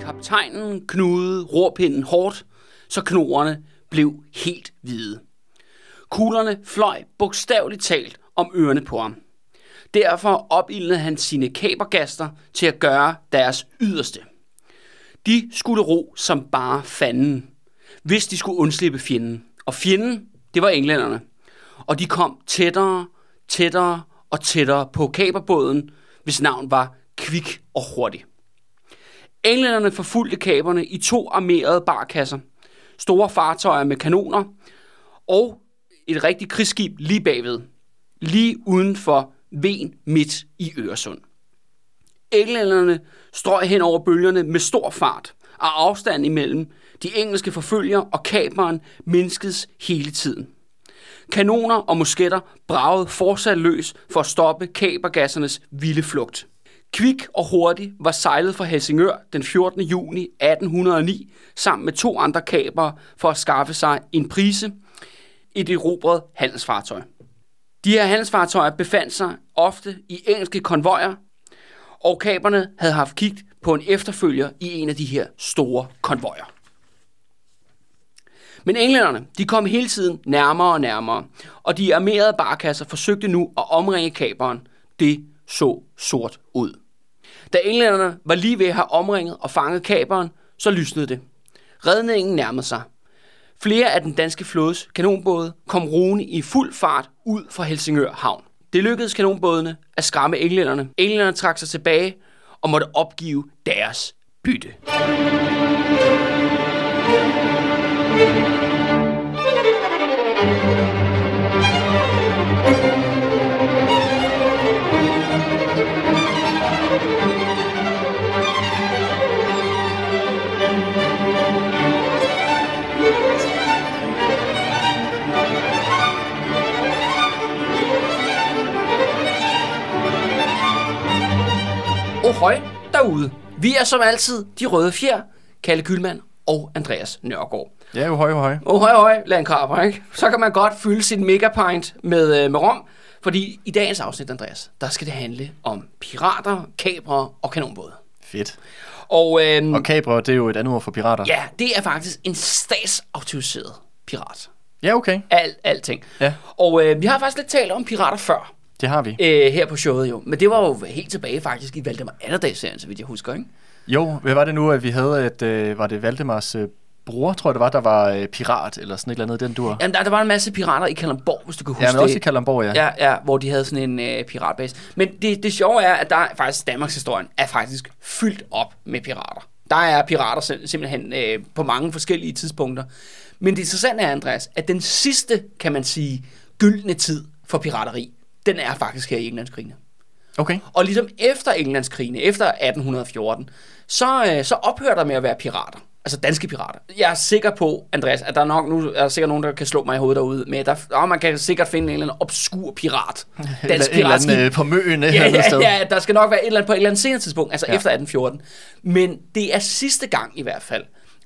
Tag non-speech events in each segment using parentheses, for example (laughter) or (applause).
Kaptajnen knudede rorpinden hårdt, så knoerne blev helt hvide. Kuglerne fløj bogstaveligt talt om ørerne på ham. Derfor opildnede han sine kabergaster til at gøre deres yderste. De skulle ro som bare fanden, hvis de skulle undslippe fjenden. Og fjenden, det var englænderne. Og de kom tættere, tættere og tættere på kaperbåden, hvis navn var Kvik og Hurtig. Englænderne forfulgte kaberne i to armerede barkasser, store fartøjer med kanoner og et rigtigt krigsskib lige bagved, lige uden for Ven midt i Øresund. Englænderne strøg hen over bølgerne med stor fart, og afstanden imellem de engelske forfølger og kaperen mindskedes hele tiden. Kanoner og musketter bragede fortsat løs for at stoppe kabergassernes vilde flugt. Kvik og hurtig var sejlet fra Helsingør den 14. juni 1809 sammen med to andre kabere for at skaffe sig en prise i det erobrede handelsfartøj. De her handelsfartøjer befandt sig ofte i engelske konvojer, og kaperne havde haft kigt på en efterfølger i en af de her store konvojer. Men englænderne, de kom hele tiden nærmere og nærmere, og de armerede barkasser forsøgte nu at omringe kaperen. Det så sort ud. Da englænderne var lige ved at have omringet og fanget kaperen, så lysnede det. Redningen nærmede sig. Flere af den danske flådes kanonbåde kom roende i fuld fart ud fra Helsingør Havn. Det lykkedes kanonbådene at skræmme englænderne. Englænderne trak sig tilbage og måtte opgive deres bytte. Ohøj derude. Vi er som altid de røde fjer, Kalle Kylmand og Andreas Nørgaard. Ja, jo høj, jo høj. Ohøj, ohøj, landkrabber, ikke? Så kan man godt fylde sin megapint med, øh, med rom, fordi i dagens afsnit, Andreas, der skal det handle om pirater, kabre og kanonbåde. Fedt. Og, øhm, Og kabre, det er jo et andet ord for pirater. ja, det er faktisk en statsautoriseret pirat. Ja, okay. Alt, alting. Ja. Og øh, vi har faktisk lidt talt om pirater før, Det har vi. øh, her på showet jo. Men det var jo helt tilbage faktisk i Valdemar Atterdag-serien, så vidt jeg husker, ikke? Jo, hvad var det nu, at vi havde, at øh, var det Valdemars øh, bror, tror jeg det var, der var øh, pirat, eller sådan et eller andet, den dur. Jamen, der, der var en masse pirater i Kalamborg, hvis du kan huske Ja, men det. også i Kalamborg, ja. Ja, ja, hvor de havde sådan en øh, piratbase. Men det, det sjove er, at der er faktisk Danmarks historien er faktisk fyldt op med pirater. Der er pirater sim- simpelthen øh, på mange forskellige tidspunkter. Men det interessante er, Andreas, at den sidste, kan man sige, gyldne tid for pirateri, den er faktisk her i Englandskrigene. Okay. Og ligesom efter Englandskrigene, efter 1814, så, øh, så ophører der med at være pirater. Altså danske pirater. Jeg er sikker på, Andreas, at der er nok nu er der sikkert nogen, der kan slå mig i hovedet derude at der, oh, man kan sikkert finde en eller anden obskur pirat. (laughs) Dansk eller anden øh, på møen Ja, ja, ja, sted. ja, der skal nok være et eller andet på et eller andet senere tidspunkt, altså ja. Efter 1814. Men det er sidste gang i hvert fald,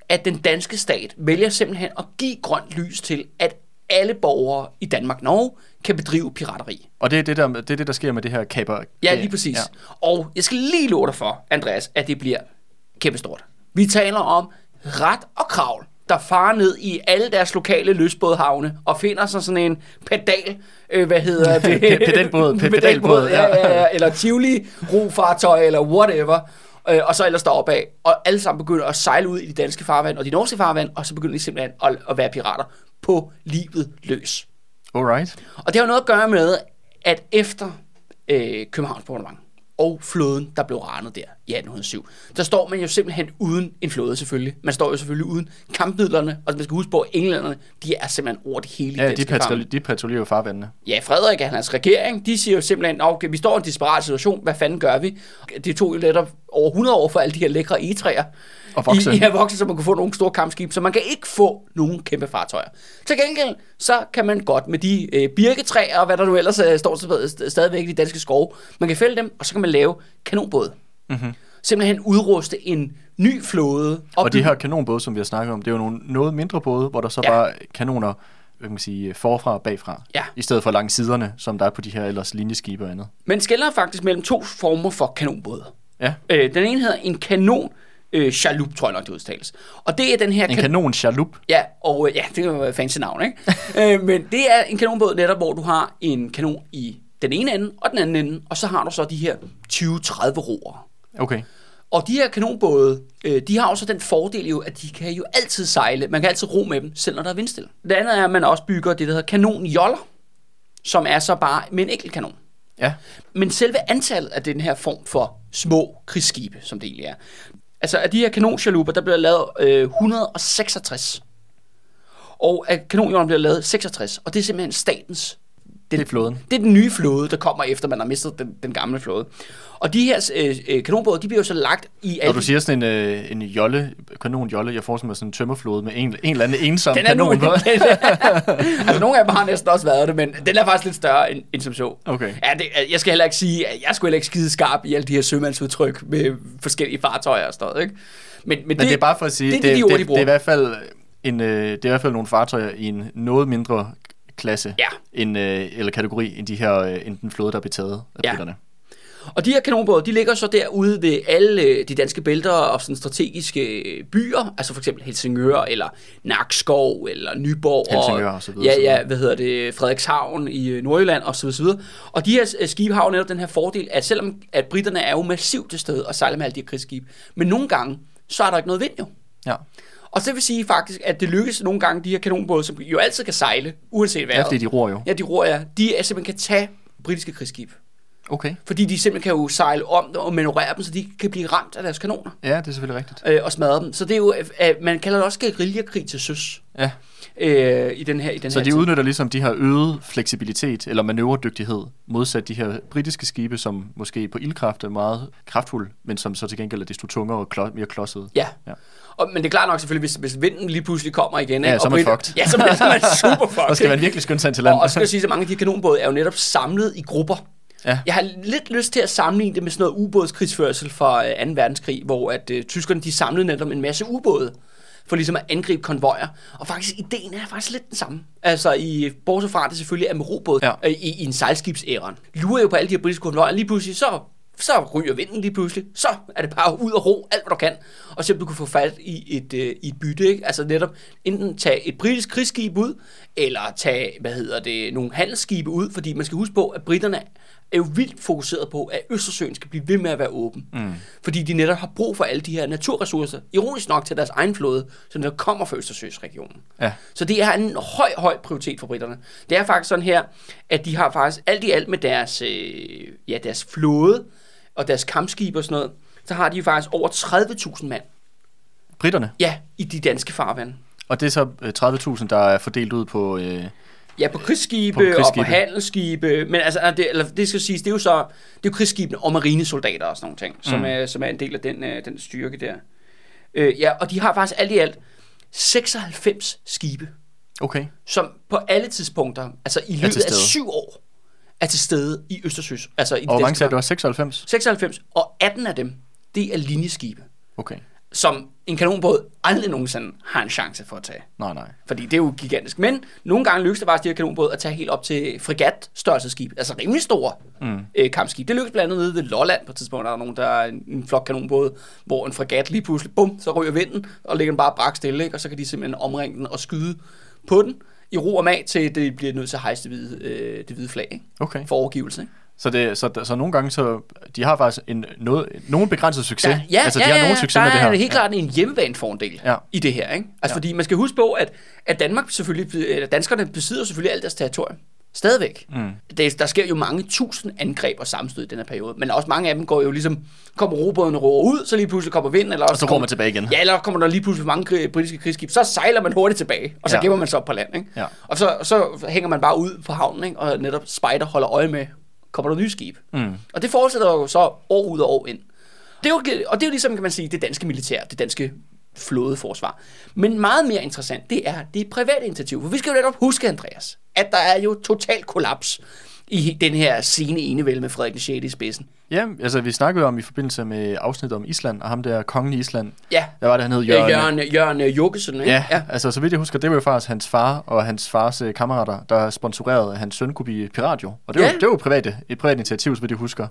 at den danske stat vælger simpelthen at give grønt lys til, at alle borgere i Danmark Norge kan bedrive pirateri. Og det er det, der, det er det, der sker med det her kaber. Ja, lige præcis. Ja. Og jeg skal lige love dig for, Andreas, at det bliver kæmpestort. Vi taler om ret og kravl, der farer ned i alle deres lokale løsbådhavne og finder sig sådan en pedal, øh, hvad hedder (laughs) det? Pe- pedalbåd, pe- pedalbåd, ja, ja. ja, eller tivoli, rofartøj, eller whatever. Øh, og så ellers deroppe af, og alle sammen begynder at sejle ud i de danske farvand og de norske farvand, og så begynder de simpelthen at, at være pirater på livet løs. Alright. Og det har jo noget at gøre med, at efter øh, Københavns bombardement og flåden, der blev ranet der i 1807, der står man jo simpelthen uden en flåde selvfølgelig. Man står jo selvfølgelig uden kampmidlerne, og man skal huske på, at englænderne, de er simpelthen over det hele Ja, de, patruljerer, de patruljerer jo farvandene. Ja, Frederik og hans regering, de siger jo simpelthen, okay, vi står i en desperat situation, hvad fanden gør vi? Det tog jo netop over 100 år for alle de her lækre egetræer. Og vokse. I, ja, vokse, så man kunne få nogle store kampskib, så man kan ikke få nogen kæmpe fartøjer. Til gengæld, så kan man godt med de øh, birketræer, og hvad der nu ellers øh, står st- stadigvæk i de danske skove, man kan fælde dem, og så kan man lave kanonbåde. Mm-hmm. Simpelthen udruste en ny flåde. Og de opbygge- her kanonbåde, som vi har snakket om, det er jo nogle noget mindre både, hvor der så Ja. er kanoner hvad kan man sige, forfra og bagfra. Ja. I stedet for langs siderne, som der er på de her ellers linjeskibe og andet. Man skiller faktisk mellem to former for kanonbåde. Ja. Øh, den ene hedder en kanon øh, chalup, tror jeg nok, det udtales. Og det er den her... En kanon chalup. Ja, og øh, ja, det er jo fancy navn, ikke? (laughs) øh, men det er en kanonbåd netop, hvor du har en kanon i den ene ende og den anden ende, og så har du så de her 20-30 roer. Okay. Og de her kanonbåde, øh, de har også den fordel jo, at de kan jo altid sejle. Man kan altid ro med dem, selv når der er vindstille. Det andet er, at man også bygger det, der hedder kanonjoller, som er så bare med en enkelt kanon. Ja. Men selve antallet af den her form for små krigsskibe, som det egentlig er. Altså af de her kanonchaluper, der bliver lavet øh, 166. Og af kanonjollerne bliver lavet 66. Og det er simpelthen statens Det er flåden. det er den nye flåde, der kommer efter, man har mistet den, den gamle flåde. Og de her øh, øh, kanonbåde, de bliver jo så lagt i Når du siger sådan en, øh, en jolle, kanonjolle, jeg forestiller mig sådan en tømmerflåde med en, en eller anden ensom den er kanon nu, (laughs) altså nogle af dem har næsten også været det, men den er faktisk lidt større end, end som så. Okay. Ja, det, jeg skal heller ikke sige, at jeg skulle heller ikke skide skarp i alle de her sømandsudtryk med forskellige fartøjer og sådan noget, ikke? Men, men, Men det, det er bare for at sige, det, det, er de det, de det, det, bruger. er i hvert fald en, øh, det er i hvert fald nogle fartøjer i en noget mindre klasse Ja. end, øh, eller kategori end de her øh, end den flåde der er betaget af Ja. britterne. Og de her kanonbåde, de ligger så derude ved alle øh, de danske bælter og sådan strategiske øh, byer, altså for eksempel Helsingør, eller Nakskov, eller Nyborg. Helsingør og så videre, Ja, ja, hvad hedder det, Frederikshavn i øh, Nordjylland og så videre, så videre. Og de her skibe har jo netop den her fordel, at selvom at britterne er jo massivt til stede og sejler med alle de her krigsskibe, men nogle gange, så er der ikke noget vind jo. Ja. Og så vil sige faktisk, at det lykkes nogle gange, de her kanonbåde, som jo altid kan sejle, uanset hvad. ja, fordi de ror jo. Ja, de ror, ja. De er simpelthen kan tage britiske krigsskibe. Okay. Fordi de simpelthen kan jo sejle om og manøvrere dem, så de kan blive ramt af deres kanoner Ja, det er selvfølgelig rigtigt. øh, og smadre dem. Så det er jo, øh, man kalder det også guerillakrig til søs Ja. øh, i den her, i den Så her de tid. udnytter ligesom de her øget fleksibilitet eller manøvredygtighed modsat de her britiske skibe, som måske på ildkraft er meget kraftfulde, men som så til gengæld er desto tungere og klo- mere klodsede. Ja. Ja. Og, men det er klart nok selvfølgelig, hvis, hvis vinden lige pludselig kommer igen. Ja, ikke, så er og man fucked. Ja, så er man, så er man (laughs) super fucked. Og skal man virkelig skynde sig ind til land. Og, og så skal jeg sige, at mange af de kanonbåde er jo netop samlet i grupper. Ja. Jeg har lidt lyst til at sammenligne det med sådan noget ubådskrigsførsel fra øh, 2. verdenskrig, hvor at øh, tyskerne de samlede netop en masse ubåde for ligesom at angribe konvojer. Og faktisk, ideen er faktisk lidt den samme. Altså, i, bortset fra, det selvfølgelig er med robåd Ja. øh, i, i en sejlskibsæren. Lurer jo på alle de her britiske konvojer, lige pludselig så så ryger vinden lige pludselig. Så er det bare ud og ro alt, hvad du kan. Og se, om du kan få fat i et, øh, i et bytte. Ikke? Altså netop enten tage et britisk krigsskib ud, eller tage, hvad hedder det, nogle handelsskibe ud. Fordi man skal huske på, at britterne er jo vildt fokuseret på, at Østersøen skal blive ved med at være åben. Mm. Fordi de netop har brug for alle de her naturressourcer, ironisk nok til deres egen flåde, som der kommer fra Østersøsregionen. Ja. Så det er en høj, høj prioritet for britterne. Det er faktisk sådan her, at de har faktisk alt i alt med deres, øh, ja, deres flåde og deres kampskibe og sådan noget, så har de faktisk over 30.000 mand, Britterne. ja, i de danske farvande. Og det er så øh, 30.000, der er fordelt ud på... Øh, Ja, på krigsskibe, På krigsskibe. og på handelsskibe. Men altså, det, eller det skal siges, det er jo så, det er jo krigsskibene og marinesoldater og sådan nogle ting, som, Mm. er, som er en del af den, øh, den styrke der. Øh, ja, og de har faktisk alt i alt 96 skibe, okay. som på alle tidspunkter, altså i løbet af syv år, er til stede i Østersøs. Altså i Og hvor mange sagde du? farvande. var 96? 96, og 18 af dem, det er linjeskibe, Okay. Som en kanonbåd aldrig nogensinde har en chance for at tage. Nej, nej. Fordi det er jo gigantisk. Men nogle gange lykkes det faktisk de her kanonbåde at tage helt op til fregat størrelseskib. Altså rimelig store mm. øh, kampskib. Det lykkes blandt andet nede ved Lolland på et tidspunkt. Der er nogen, der er en, en flok kanonbåd, hvor en fregat lige pludselig, bum, så ryger vinden, og ligger den bare brak stille, ikke? og så kan de simpelthen omringe den og skyde på den i ro og mag, til det bliver nødt til at hejse det hvide, øh, det hvide flag ikke? Okay. for overgivelse. Ikke? Så, det, så, så nogle gange, så de har faktisk en, noget, nogen begrænset succes. Der, ja, altså, de ja, har ja, nogen succes der med det her. er helt klart en hjemmebanefordel Ja. i det her. Ikke? Altså, Ja. fordi man skal huske på, at, at Danmark selvfølgelig, eller danskerne besidder selvfølgelig alt deres territorium. Stadigvæk. Mm. Det, der sker jo mange tusind angreb og sammenstød i den her periode, men også mange af dem går jo ligesom, kommer robådene roer ud, så lige pludselig kommer vind, eller også Og så går kommer- man tilbage igen. Ja, eller kommer der lige pludselig mange britiske krigsskib, så sejler man hurtigt tilbage, og så Ja. gemmer man sig op på land, ikke? Ja. Og så, så hænger man bare ud på havnen, ikke? og netop spejder holder øje med, kommer der nye skib. Mm. Og det fortsætter jo så år ud og år ind. Det er jo, og det er jo ligesom, kan man sige, det danske militær, det danske flådeforsvar. Men meget mere interessant, det er det er et privat initiativ. For vi skal jo netop huske, Andreas, at der er jo total kollaps i den her sene enevælde med Frederik den 6. i spidsen. Ja, altså vi snakkede om i forbindelse med afsnittet om Island, og ham der kongen i Island. Ja, Hvad var det, han hed? Jørgen, Jørgen, Jørgen Jukkesen, ikke? Ja, ja, altså så vidt jeg husker, det var jo faktisk hans far og hans fars øh, kammerater, der sponsorerede, at hans søn kunne blive pirat jo. Og det var, Ja. det var jo private, et privat initiativ, så vidt jeg husker.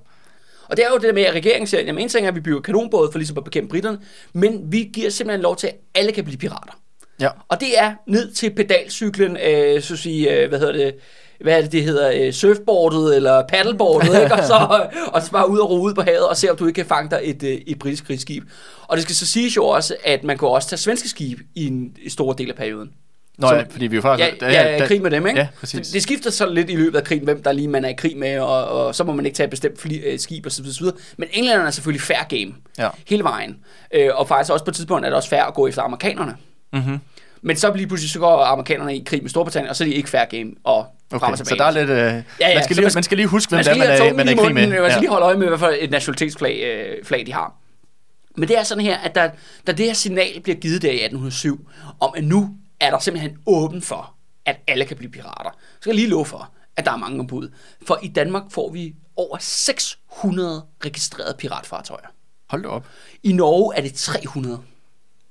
Og det er jo det der med, at regeringen siger, jamen en ting er, at vi bygger kanonbåde for ligesom at bekæmpe britterne, men vi giver simpelthen lov til, at alle kan blive pirater. Ja, Og det er ned til pedalcyklen, øh, så at sige, øh, hvad hedder det, hvad er det, det hedder, øh, surfboardet eller paddleboardet, ikke? Og så, (laughs) og så bare ud og ro ud på havet og se, om du ikke kan fange dig et, øh, et britisk krigsskib. Og det skal så siges jo også, at man kan også tage svenske skib i en i stor del af perioden. Nå Som- ja, fordi vi jo faktisk... Ja, ja, ja, krig med dem, ikke? Ja, præcis. Så det skifter så lidt i løbet af krigen, hvem der lige man er i krig med, og, og så må man ikke tage et bestemt fly, øh, skib og så videre, så videre. Men englænderne er selvfølgelig fair game Ja. hele vejen. Øh, og faktisk også på et tidspunkt er det også fair at gå efter amerikanerne. Mm-hmm. Men så lige pludselig så går amerikanerne i krig med Storbritannien, og så er de ikke fair game og Okay, så der er lidt... Øh, ja, ja, man, skal lige, man- man skal lige huske, hvem man man er, man er i krig med. Man skal Ja. lige holde øje med, hvad for et nationalitetsflag øh, flag de har. Men det er sådan her, at der, da det her signal bliver givet der i 1807, om at nu er der simpelthen åben for, at alle kan blive pirater, så skal jeg lige love for, at der er mange ombud. For i Danmark får vi over 600 registrerede piratfartøjer. Hold da op. I Norge er det 300.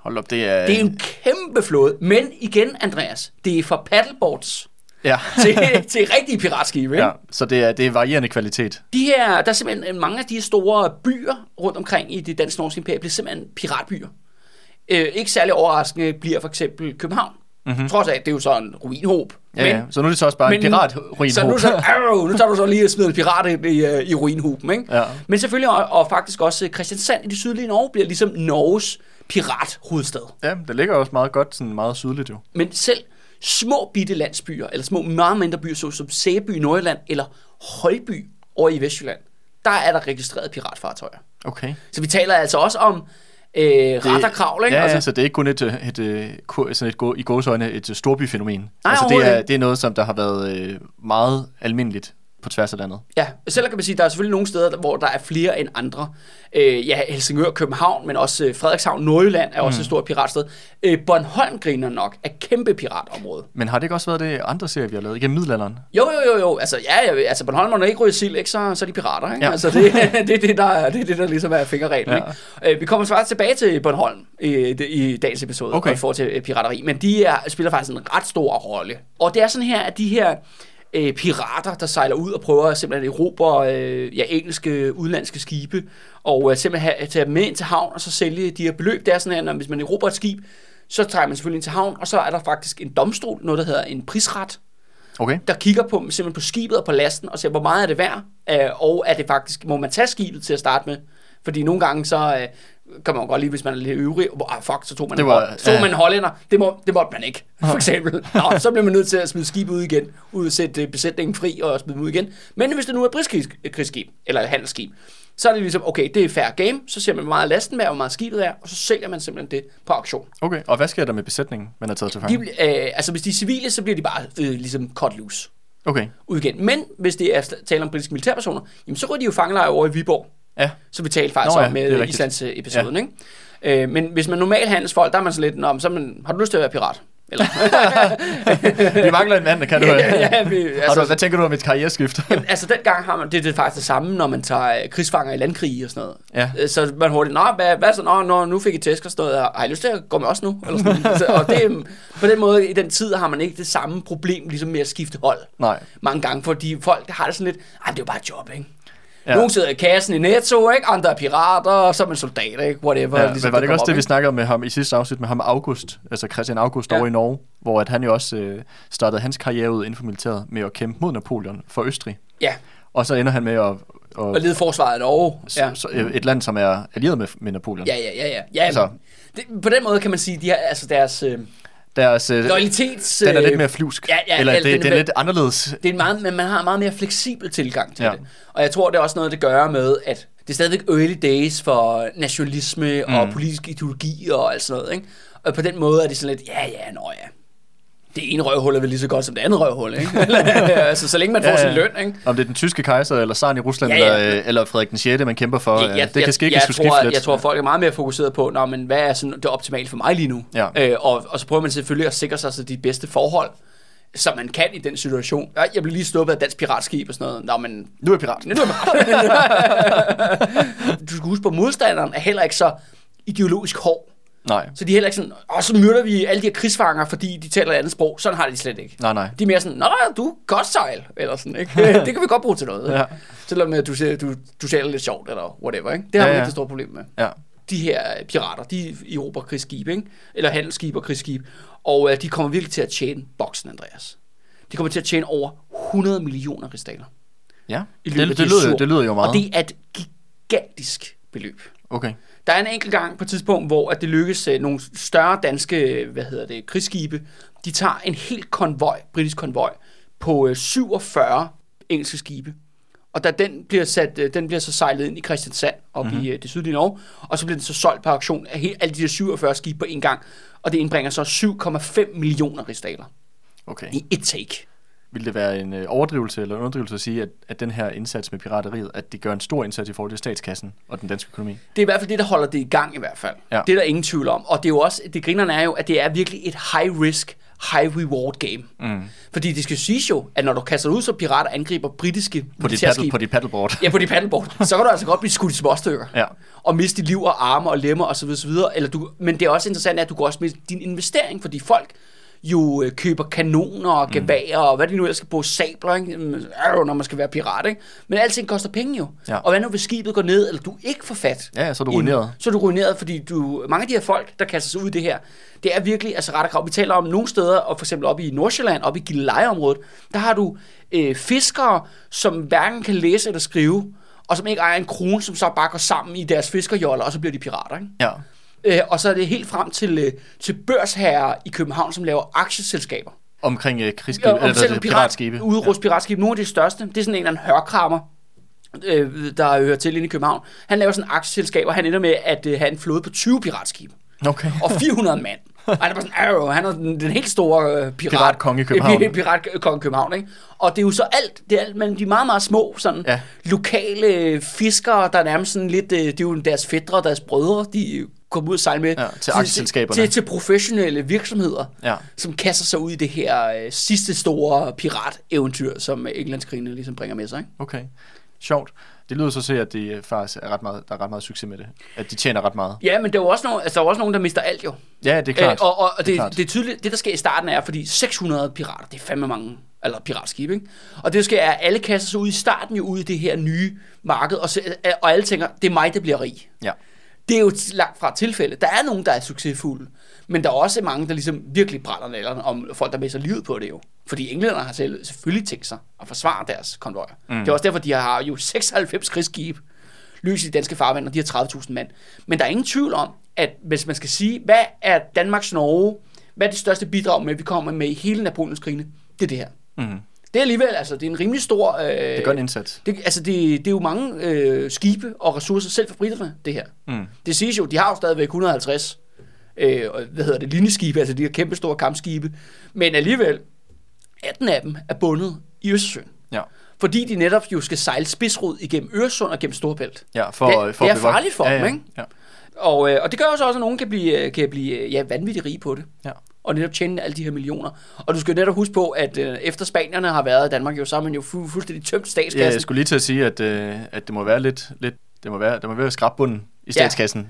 Hold op, det er... Det er en kæmpe flåde. Men igen, Andreas, det er fra paddleboards Ja. til, til rigtige piratskibe. Ikke? ja, så det er, det er varierende kvalitet. De her, der er simpelthen mange af de store byer rundt omkring i det danske norske imperium, bliver simpelthen piratbyer. Øh, ikke særlig overraskende bliver for eksempel København. Mm-hmm. Trods af, at det er jo så en ruinhob. Ja, men, ja. Så nu er det så også bare en pirat Så nu, så, arrow, nu tager du så lige og smider en pirat i, i, øh, i ruinhoben. Ikke? Ja. Men selvfølgelig, og, og faktisk også Christiansand i det sydlige Norge bliver ligesom Norges pirathovedstad. Ja, det ligger også meget godt, sådan meget sydligt jo. Men selv små bitte landsbyer, eller små meget mindre byer, såsom Sæby i Nordjylland, eller Højby over i Vestjylland, der er der registreret piratfartøjer. Okay. Så vi taler altså også om øh, ret og kravl, ikke? Ja, altså, så det er ikke kun et, et, et, et, ku- sådan et, gå- i gåsøjne et storbyfænomen. Nej, altså, det er, det er noget, som der har været øh, meget almindeligt på tværs af landet. ja, selv kan man sige, at der er selvfølgelig nogle steder, hvor der er flere end andre. Øh, ja, Helsingør, København, men også øh, Frederikshavn, Nordjylland er også et stort piratsted. Øh, Bornholm griner nok et kæmpe piratområde. Men har det ikke også været det andre serier, vi har lavet igennem middelalderen? Jo, jo, jo, jo. Altså, ja, altså Bornholm er ikke ryger sild, ikke? Så, så er de pirater, ikke? Ja. Altså, det, (laughs) det, er det, der, er- det er det, der ligesom er fingerreglen, Ja. ikke? Øh, vi kommer faktisk tilbage til Bornholm i, i dagens episode, Okay. i forhold til øh, pirateri, men de er, spiller faktisk en ret stor rolle. Og det er sådan her, at de her øh, pirater, der sejler ud og prøver at simpelthen erobre øh, ja, engelske, udenlandske skibe, og øh, simpelthen have, tage dem med ind til havn, og så sælge de her beløb. Det er sådan her, at hvis man erobrer et skib, så tager man selvfølgelig ind til havn, og så er der faktisk en domstol, noget der hedder en prisret, Okay. der kigger på, simpelthen på skibet og på lasten, og ser, hvor meget er det værd, øh, og er det faktisk, må man tage skibet til at starte med? Fordi nogle gange så øh, kan man godt lige, hvis man er lidt øvrig, ah, fuck, så tog man, Det en, var- hold- så tog ja. man en hollænder. Det, må, det måtte man ikke, for eksempel. Nå, (laughs) så bliver man nødt til at smide skibet ud igen, ud og sætte øh, besætningen fri og smide dem ud igen. Men hvis det nu er et krigsskib, eller et handelsskib, så er det ligesom, okay, det er fair game, så ser man, hvor meget lasten er, hvor meget skibet er, og så sælger man simpelthen det på auktion. Okay, og hvad sker der med besætningen, man har taget til De, fange? bl- øh, altså hvis de er civile, så bliver de bare øh, ligesom cut loose Okay, ud igen. Men hvis det er tale om britiske militærpersoner, jamen så ryger de jo fangelejre over i Viborg, ja. så vi talte faktisk Nå ja, er med. Islands episoden, ja. ikke? Øh, men hvis man normalt handelsfolk, der er man så lidt, Nå, så man, har du lyst til at være pirat? Eller, (laughs) Vi mangler en mand, der kan (laughs) du... ja, ja, vi, Har du, altså, hvad tænker du om et karriereskift? altså den gang har man, det, det er faktisk det samme, når man tager øh, krigsfanger i landkrige og sådan noget. Ja. Øh, Så man hurtigt, nå, hvad, hvad så, nå, nå, nu fik I tæsk og sådan noget, har I lyst til at gå med os nu? Eller sådan. Så, og det, på den måde, i den tid har man ikke det samme problem, ligesom med at skifte hold. Nej. mange gange, fordi folk har det sådan lidt, det er jo bare et job, ikke? Ja. Nogle sidder i kassen i Netto, ikke? Andre er pirater, og så er man soldater, ikke? Whatever. Ja, ligesom men var det ikke også det, vi snakkede med ham i sidste afsnit med ham August, altså Christian August Ja. over i Norge, hvor at han jo også øh, startede hans karriere ud inden for militæret med at kæmpe mod Napoleon for Østrig. Ja, Og så ender han med at, og at lede forsvaret Norge. Ja. så, et land, som er allieret med, med Napoleon. Ja, ja, ja, ja. ja altså, det, på den måde kan man sige, de har, altså deres øh, Deres, øh, loyalitets... den er øh, lidt mere flusk. ja, ja, eller det, den er det er lidt anderledes. det er en meget, men man har en meget mere fleksibel tilgang til ja. det. Og jeg tror, det er også noget, det gør med, at det er stadigvæk early days for nationalisme mm. og politisk ideologi og alt sådan noget. Ikke? Og på den måde er det sådan lidt, ja, ja, nå ja. Det ene røvhul er vel lige så godt som det andet røvhul, ikke? (laughs) altså, så længe man får Ja, sin ja. løn, ikke? Om det er den tyske kejser, eller zaren i Rusland, Ja, ja. Eller, øh, eller Frederik den 6., man kæmper for, Jeg, ja, jeg, det kan ske ikke jeg, tror, skifte lidt. jeg tror, folk er meget mere fokuseret på, Nå, men hvad er sådan det optimale for mig lige nu? Ja. Øh, og, og så prøver man selvfølgelig at sikre sig så de bedste forhold som man kan i den situation. "Ja, Jeg blev lige stoppet af dansk piratskib og sådan noget. Nå, men Nu er jeg pirat. nu er det (laughs) (laughs) du skal huske på, modstanderen er heller ikke så ideologisk hård. Nej, Så de er heller ikke sådan, og så myrder vi alle de her krigsfanger, fordi de taler et andet sprog. Sådan har de slet ikke. nej, nej. De er mere sådan, nå, du godt sejl, eller sådan, ikke? (laughs) det kan vi godt bruge til noget. Ja. Selvom at du, du, du taler lidt sjovt, eller whatever, ikke? Det har Ja, man ja. ikke det store problem med. Ja. De her pirater, de erobrer krigsskibe, ikke? Eller handelsskib og krigsskib. Og øh, de kommer virkelig til at tjene boksen, Andreas. De kommer til at tjene over 100 millioner rigsdaler. Ja, det, det, de lyder, det lyder jo meget. Og det er et gigantisk beløb. Okay. Der er en enkelt gang på et tidspunkt, hvor at det lykkes øh, nogle større danske hvad hedder det, krigsskibe. De tager en helt konvoj, britisk konvoj, på øh, 47 engelske skibe. Og da den bliver, sat, øh, den bliver så sejlet ind i Kristiansand, op mm-hmm. i øh, det sydlige Norge, og så bliver den så solgt på auktion af hele, alle de der 47 skibe på en gang. Og det indbringer så 7,5 millioner rigsdaler Okay. i et take. Vil det være en øh, overdrivelse eller underdrivelse at sige, at, at den her indsats med pirateriet, at det gør en stor indsats i forhold til statskassen og den danske økonomi? Det er i hvert fald det, der holder det i gang i hvert fald. Ja. Det er der ingen tvivl om. Og det er jo også, det grinerne er jo, at det er virkelig et high risk, high reward game. Mm. Fordi det skal siges jo, at når du kaster ud, så pirater angriber britiske På, dit paddle, på dit paddleboard. Ja, på dit paddleboard. Så kan du altså godt blive skudt i småstykker. Ja. Og miste liv og arme og lemmer osv. osv. Eller du, men det er også interessant, at du kan også miste din investering, fordi folk jo øh, køber kanoner og geværer, og hvad de nu ellers skal bruge, sabler, ikke? Jo, når man skal være pirat, ikke? Men alting koster penge jo. Ja. Og hvad nu, hvis skibet går ned, eller du ikke får fat? Ja, så er du ruineret. Så er du ruineret, fordi du, mange af de her folk, der kaster sig ud i det her, det er virkelig altså ret og krav. Vi taler om nogle steder, og for eksempel oppe i Nordsjælland, oppe i Gilleleje-området, der har du øh, fiskere, som hverken kan læse eller skrive, og som ikke ejer en krone, som så bare går sammen i deres fiskerjoller, og så bliver de pirater, ikke? Ja. Øh, og så er det helt frem til, øh, til børsherrer i København, som laver aktieselskaber. Omkring øh, krigsskibe, Ja, eller det, piratskibe. Udrust piratskib. Nogle af de største. Det er sådan en eller anden hørkrammer, øh, der hører til inde i København. Han laver sådan et aktieselskab, og han ender med at øh, have en flåde på 20 piratskibe. Okay. Og 400 mand. Og han er bare sådan, Arrow, han er den, den helt store øh, pirat. Piratkonge i København. (laughs) Øh, i København, ikke? Og det er jo så alt, det er alt mellem de meget, meget små, sådan Ja. lokale fiskere, der er nærmest sådan lidt, øh, det er jo deres fædre, deres brødre, de kommer ud og sejle med. Ja, til aktieselskaberne. Til, til professionelle virksomheder Ja. som kaster sig ud i det her øh, sidste store pirat-eventyr, som Englandskrigene ligesom bringer med sig. Ikke? Okay. Sjovt. Det lyder så til, at det øh, faktisk er ret meget, der er ret meget succes med det. At de tjener ret meget. Ja, men der er jo også nogen, altså, der er også nogen, der mister alt jo. Ja, det er klart. Øh, og og, og Det er det, klart. det, det er tydeligt, det der sker i starten er, fordi 600 pirater, det er fandme mange, eller piratskibe, ikke? Og det sker er, at alle kaster sig ud i starten jo ud i det her nye marked, og, så, og alle tænker, det er mig, der bliver rig. Ja. Det er jo langt fra tilfælde. Der er nogen, der er succesfulde, men der er også mange, der ligesom virkelig brænder nallerne om folk, der mister livet på det jo. Fordi englænderne har selv, selvfølgelig tænkt sig at forsvare deres konvojer. Mm. Det er også derfor, de har jo 96 krigsskibe løs i de danske farvand, og de har 30.000 mand. Men der er ingen tvivl om, at hvis man skal sige, hvad er Danmarks Norge, hvad er det største bidrag med, vi kommer med i hele Napoleonskrigene, det er det her. Mm. Det er alligevel, altså, det er en rimelig stor... Øh, Det gør en indsats. det, altså, det, det er jo mange øh, skibe og ressourcer selv for britterne, det her. Mm. Det siges jo, de har jo stadigvæk 150 øh, hvad hedder det, linjeskibe, altså de her kæmpe store kampskibe. Men alligevel, 18 af dem er bundet i Østersøen. Ja. Fordi de netop jo skal sejle spidsrod igennem Øresund og gennem Storbælt. Ja, for, Det- for det er bevogte- farligt for ja, dem, ja. ikke? Ja. Og, øh, og det gør jo så også, at nogen kan blive, kan blive øh, ja, vanvittigt rige på det. Ja. Og netop tjene alle de her millioner. Og du skal jo netop huske på, at øh, efter spanierne har været i Danmark, jo, så har man jo fu- fuldstændig tømt ja, statskassen. jeg skulle lige til at sige, at, øh, at det må være lidt, lidt det må være, der må være skrabbunden i statskassen.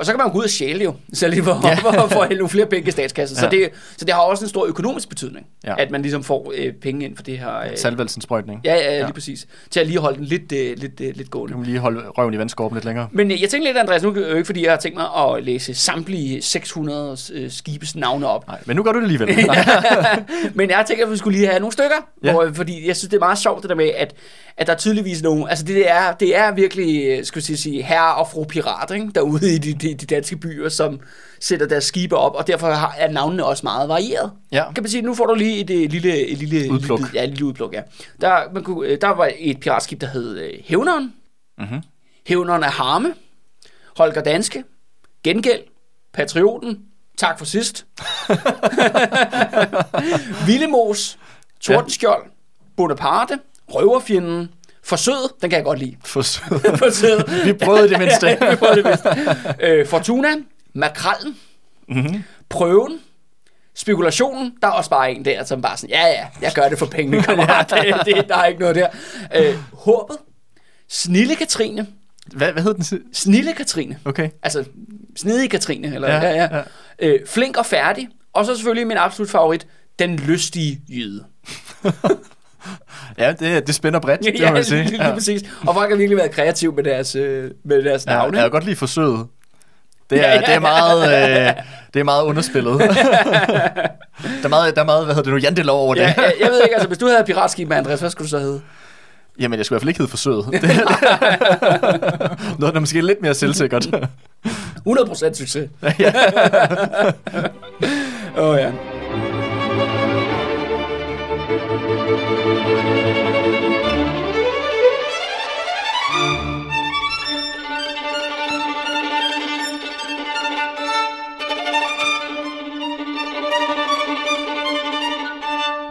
Og så kan man gå ud og stjæle jo, så lige for, Ja. for, (laughs) for at hælde nogle flere penge i statskassen. Ja. Så, det, så det har også en stor økonomisk betydning, Ja. at man ligesom får øh, penge ind for det her. Øh, Salvelsensprøjtning. ja, ja, ja, Ja. lige præcis. Til at lige holde den lidt, øh, lidt, øh, lidt gående. Du kan lige holde røven i vandskorben lidt længere. Men øh, jeg tænkte lidt, Andreas, nu er det jo ikke, fordi jeg har tænkt mig at læse samtlige 600 øh, skibes navne op. Nej, men nu gør du det alligevel. (laughs) Men jeg tænker, at vi skulle lige have nogle stykker, Ja. hvor, fordi jeg synes, det er meget sjovt det der med, at, at der er tydeligvis nogen, altså det er, det er virkelig, øh, skal jeg sige, herre og fru pirat, ikke? derude i de, de, de danske byer, som sætter deres skibe op, og derfor har, er navnene også meget varieret. Ja. Kan man sige, nu får du lige et, øh, lille, et lille Udpluk. Lille, ja, et lille udpluk, ja. Der, man kunne, øh, der var et piratskib, der hed øh, Hævneren, mm-hmm. Hævneren af Harme, Holger Danske, Gengæld, Patrioten, Tak for sidst, (laughs) Villemos, Tordenskjold, Bonaparte, Røverfjenden, Forsød, den kan jeg godt lide. For (laughs) Forsød. (laughs) Vi prøvede det (laughs) mindste. ja, vi prøvede det mindste. Øh, Fortuna, Makrallen, mm-hmm. Prøven, Spekulationen, der er også bare en der, som bare sådan, ja ja, jeg gør det for pengene, kammerat. det, det, der er ikke noget der. Øh, håbet, Snille Katrine, Hvad, hvad hed den? Snille Katrine, Okay. altså snedige Katrine, eller ja, Ja, ja, ja. ja. Øh, flink og færdig, og så selvfølgelig min absolut favorit, den lystige jyde. Ja, det, det spænder bredt, det (laughs) må man sige. lige, lige Ja. præcis. Og folk har virkelig været kreative med deres, øh, med deres Ja, navne. jeg kan godt lide forsøget. Det er, Ja, ja, ja, ja, det er meget, øh, det er meget underspillet. (laughs) der, er meget, der er meget, hvad hedder det nu, jantelov over det. Ja, jeg, jeg ved ikke, altså hvis du havde piratskib med Andreas, hvad skulle du så hedde? Jamen, jeg skulle i hvert fald ikke hedde forsøget. (laughs) Det, noget, der måske er lidt mere selvsikkert. 100% succes. ja. Åh oh, ja.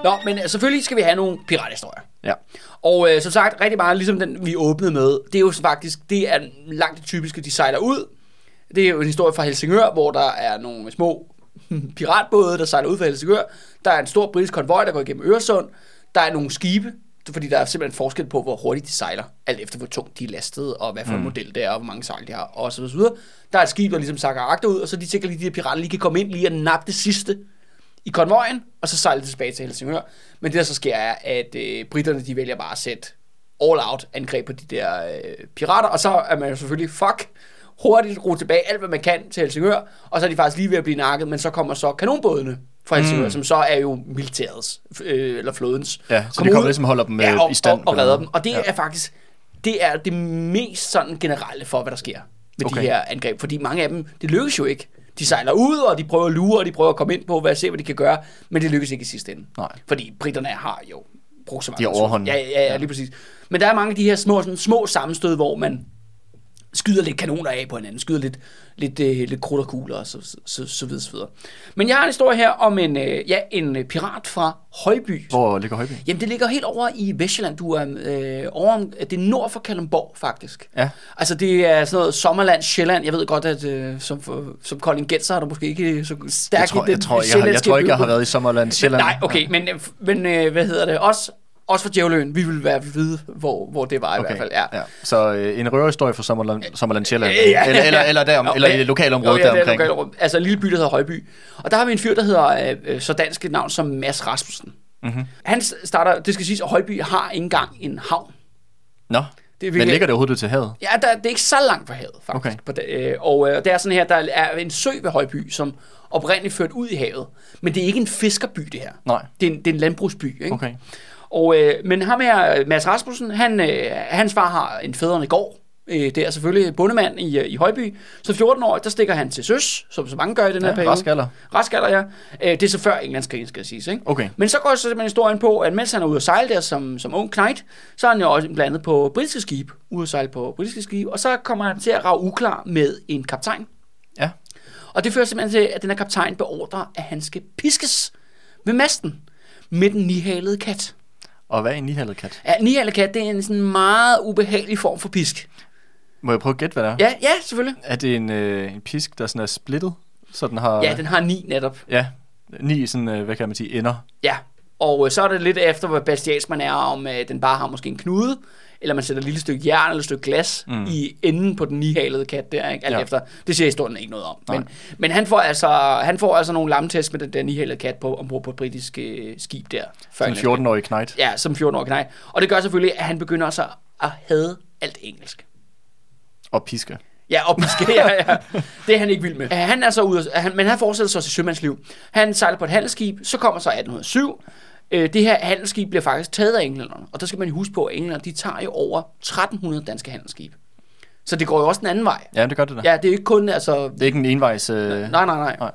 Nå, men øh, selvfølgelig skal vi have nogle pirathistorier. ja. Og øh, som sagt, rigtig meget ligesom den, vi åbnede med, det er jo faktisk, det er langt det typiske, de sejler ud. Det er jo en historie fra Helsingør, hvor der er nogle små (laughs) piratbåde, der sejler ud fra Helsingør. Der er en stor britisk konvoj, der går igennem Øresund. Der er nogle skibe, fordi der er simpelthen forskel på, hvor hurtigt de sejler, alt efter hvor tungt de er lastet, og hvad for en model det er, og hvor mange sejl de har, og så videre. Der er et skib, der ligesom sakker agter ud, og så de tænker lige, de her pirater lige kan komme ind lige og nappe det sidste i konvojen, og så sejler de tilbage til Helsingør. Men det, der så sker, er, at øh, britterne de vælger bare at sætte all-out angreb på de der øh, pirater, og så er man jo selvfølgelig, fuck, hurtigt ro tilbage alt, hvad man kan til Helsingør, og så er de faktisk lige ved at blive nakket, men så kommer så kanonbådene fra Helsingør, mm. som så er jo militærets, øh, eller flådens. Ja, så de kommer ligesom holder dem, ja, øh, og, i stand Og, og redder dem. Og det Ja. er faktisk, det er det mest sådan generelle for, hvad der sker med okay. de her angreb. Fordi mange af dem, det lykkes jo ikke. De sejler ud, og de prøver at lure, og de prøver at komme ind på, hvad se, hvad de kan gøre, men det lykkes ikke i sidste ende. Nej. Fordi britterne har jo brugt så mange De ressourcer. overhånden. Ja, ja, ja, lige præcis. Men der er mange af de her små, sådan, små sammenstød, hvor man skyder lidt kanoner af på hinanden, skyder lidt, lidt, øh, lidt krudt og kugler og så, så, så, så videre, så videre. Men jeg har en historie her om en, øh, ja, en øh, pirat fra Højby. Hvor ligger Højby? Jamen, det ligger helt over i Vestjylland. Du er øh, over, om- det er nord for Kalundborg, faktisk. Ja. Altså, det er sådan noget Sommerland, Sjælland. Jeg ved godt, at øh, som, for, som Kolding Genser har du måske ikke så stærkt Jeg tror, i den jeg, tror, jeg, jeg, jeg tror ikke, jeg har været i Sommerland, Sjælland. Nej, okay, men, øh, men øh, hvad hedder det? Også, også for Djævløen, vi vil være vide, hvor, hvor det var i hvert fald. Ja. ja. Så øh, en røverhistorie fra Sommerland, Sommerland Sjælland. Ja, ja, eller, eller, ja. eller, derom, Jo, eller ja. i lokalområdet Jo, ja, det er deromkring. lokalområdet. Altså en lille by, der hedder Højby. Og der har vi en fyr, der hedder øh, så dansk et navn som Mads Rasmussen. Mhm. Mm-hmm. Han starter, det skal siges, at Højby har ikke engang en havn. Nå, Det er men ligger det overhovedet til havet? Ja, der, det er ikke så langt fra havet, faktisk. Okay. På det, øh, og øh, det er sådan her, der er en sø ved Højby, som oprindeligt ført ud i havet. Men det er ikke en fiskerby, det her. Nej. Det er en, det er en landbrugsby, ikke? Okay. Og, øh, men ham her, Mads Rasmussen, han, øh, hans far har en fædrende gård. Øh, det er selvfølgelig bondemand i, øh, i Højby. Så 14 år, der stikker han til søs, som så mange gør i den her Ja, periode. rask alder. Rask alder, ja. Øh, det er så før Englandskrigen, skal jeg sige. Ikke? Okay. Men så går så simpelthen historien på, at mens han er ude at sejle der som, som ung knight, så er han jo også blandet på britiske skib, ude at sejle på britiske skib, og så kommer han til at rage uklar med en kaptajn. Ja. Og det fører simpelthen til, at den her kaptajn beordrer, at han skal piskes ved masten med den nihalede kat. Og hvad er en nihallet kat? Ja, nihalet kat, det er en sådan meget ubehagelig form for pisk. Må jeg prøve at gætte, hvad det er? Ja, ja, selvfølgelig. Er det en, øh, en pisk, der sådan er splittet? Så den har... Ja, den har ni netop. Ja, ni sådan, øh, hvad kan man sige, ender. Ja, og øh, så er det lidt efter, hvad bastias man er, om øh, den bare har måske en knude, eller man sætter et lille stykke jern eller et stykke glas mm. i enden på den nihalede kat der, ikke? Alt Ja. efter. Det siger historien ikke noget om. Nej. Men, men han, får altså, han får altså nogle lamtest med den der nihalede kat på, ombord på et britisk øh, skib der. England. 14-årig knight. Ja, som 14-årig knæg. Og det gør selvfølgelig, at han begynder så at hade alt engelsk. Og piske. Ja, og piske, ja, ja. (laughs) Det er han ikke vild med. Han er så ude, han, men han fortsætter så sit sømandsliv. Han sejler på et handelsskib, så kommer så 1807. Øh, Det her handelsskib bliver faktisk taget af englænderne. Og der skal man jo huske på, at englænderne de tager jo over 1300 danske handelsskib. Så det går jo også den anden vej. Ja, det gør det da. Ja, det er ikke kun, altså... Det er ikke en envejs... Øh... Nej, nej, nej. Nej.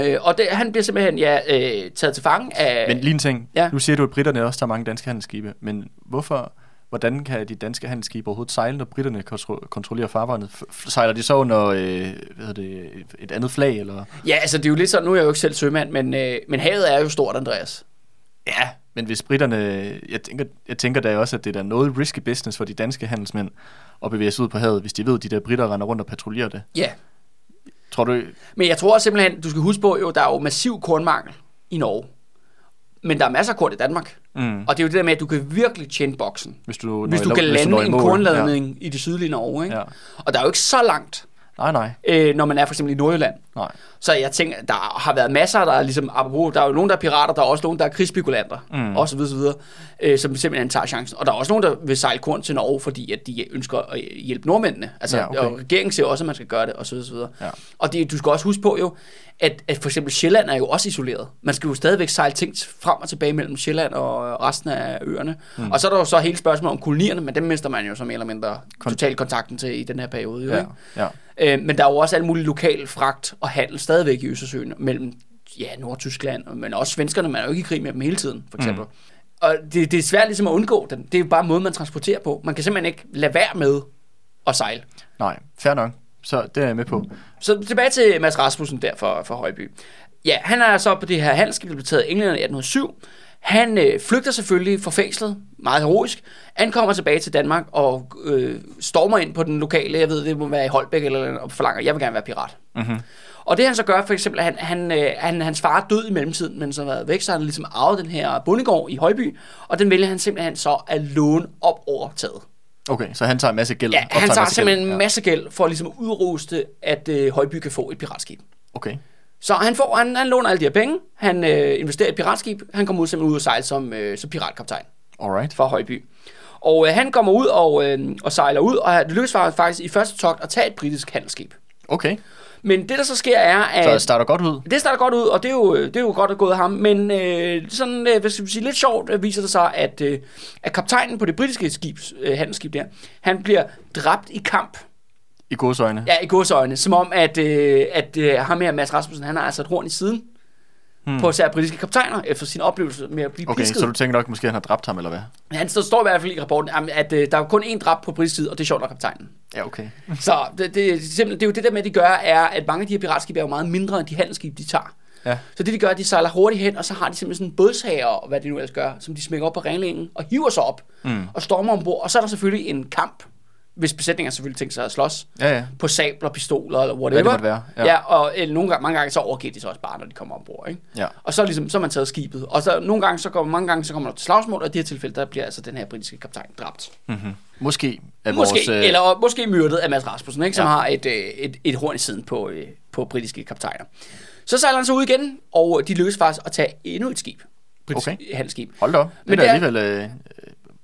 Øh, og det, han bliver simpelthen ja, øh, taget til fange af... Men lige en ting. Ja. Nu siger du, at britterne også tager mange danske handelsskibe. Men hvorfor... Hvordan kan de danske handelsskibe overhovedet sejle, når britterne kontro- kontrollerer farvandet? Sejler de så under øh, hvad det, et andet flag? Eller? Ja, altså det er jo lidt sådan, nu er jeg jo ikke selv sømand, men, øh, men havet er jo stort, Andreas. Ja, men hvis britterne... Jeg tænker, jeg tænker da også, at det er da noget risky business for de danske handelsmænd at bevæge sig ud på havet, hvis de ved, at de der britter render rundt og patruljerer det. Ja, Tror du... Men jeg tror simpelthen, du skal huske på, jo, der er jo massiv kornmangel i Norge. Men der er masser af kort i Danmark. Mm. Og det er jo det der med, at du kan virkelig tjene boksen. Hvis du, Hvis du kan hvis du lande en kornladning i det sydlige Norge. Ikke? Ja. Og der er jo ikke så langt, Ja. Nej, nej. øh, når man er for eksempel i Nordjylland. nej. Så jeg tænker, der har været masser, der er ligesom, apropos, der er jo nogen, der er pirater, der er også nogen, der er krigsspekulanter, mm. og så videre, så videre, øh, som simpelthen tager chancen. Og der er også nogen, der vil sejle korn til Norge, fordi at de ønsker at hjælpe nordmændene. Altså, Ja, okay. og regeringen siger også, at man skal gøre det, og så videre, så videre. Ja. Og det, du skal også huske på jo, at, at for eksempel Sjælland er jo også isoleret. Man skal jo stadigvæk sejle ting frem og tilbage mellem Sjælland og resten af øerne. Mm. Og så er der jo så hele spørgsmålet om kolonierne, men dem mister man jo så mere eller mindre totalt kontakten til i den her periode. Jo, Ja. ikke? ja. Øh, men der er jo også alle mulige lokal fragt og handel stadigvæk i Østersøen mellem ja, Nordtyskland, men også svenskerne. Man er jo ikke i krig med dem hele tiden, for eksempel. Mm. Og det, det er svært ligesom at undgå den. Det er jo bare måden, man transporterer på. Man kan simpelthen ikke lade være med at sejle. Nej, fair nok. Så det er jeg med på. Så tilbage til Mads Rasmussen der for, for Højby. Ja, han er så på det her handelsskib, der blev taget af England i 1807. Han øh, flygter selvfølgelig fra fængslet, meget heroisk, ankommer tilbage til Danmark og øh, stormer ind på den lokale, jeg ved, det må være i Holbæk eller, eller og forlanger, jeg vil gerne være pirat. Mm-hmm. Og det han så gør, for eksempel, at han, han, øh, han, hans far er død i mellemtiden, men så har været væk, så han ligesom arvet den her bondegård i Højby, og den vælger han simpelthen så at låne op overtaget. Okay, så han tager en masse gæld. Ja, han tager simpelthen en masse gæld for ligesom at udruste, at øh, Højby kan få et piratskib. Okay. Så han, får, han, han låner alle de her penge, han øh, investerer i et piratskib, han kommer ud simpelthen ud og sejle som, øh, som piratkaptajn Alright. fra Højby. Og øh, han kommer ud og, øh, og sejler ud, og det lykkes faktisk i første togt at tage et britisk handelsskib. Okay. Men det der så sker er, at... Så det starter godt ud. Det starter godt ud, og det er jo, det er jo godt at gå af ham, men øh, sådan, øh, skal vi sige, lidt sjovt øh, viser det sig, at, øh, at kaptajnen på det britiske skib, øh, handelsskib der, han bliver dræbt i kamp, I godsøjne. ja, i godsøjne, som om, at, øh, at øh, ham her, Mads Rasmussen, han har altså et horn i siden hmm. på især britiske kaptajner, efter sin oplevelse med at blive Okay, pisket. så du tænker nok, måske han har dræbt ham, eller hvad? Han står, står i hvert fald i rapporten, at øh, der er kun én dræbt på britisk side, og det er sjovt nok kaptajnen. Ja, okay. (laughs) Så det, det, simpelthen, det er jo det der med, at de gør, er, at mange af de her piratskibe er jo meget mindre end de handelsskibe, de tager. Ja. Så det de gør, er, at de sejler hurtigt hen, og så har de simpelthen sådan en bådshager, og hvad de nu ellers gør, som de smækker op på reglingen, og hiver sig op, mm. og stormer ombord. Og så er der selvfølgelig en kamp, hvis besætningen har selvfølgelig tænkt sig at slås, Ja, ja. på sabler, pistoler eller whatever. Hvad det måtte være, ja. Ja, ja og eller, nogle gange, mange gange så overgiver de så også bare, når de kommer ombord. Ikke? Ja. Og så, ligesom, så er man taget skibet. Og så nogle gange, så kommer, mange gange, så kommer der til slagsmål, og i det her tilfælde, der bliver altså den her britiske kaptajn dræbt. Mm-hmm. Måske er Måske, vores... øh... eller måske myrdet af Mads Rasmussen, ikke, som Ja. ja. har et, øh, et, et horn i siden på, øh, på britiske kaptajner. Så sejler han så ud igen, og de lykkes faktisk at tage endnu et skib. Britisk Okay. handelsskib. Hold da op. Det Men er- alligevel øh,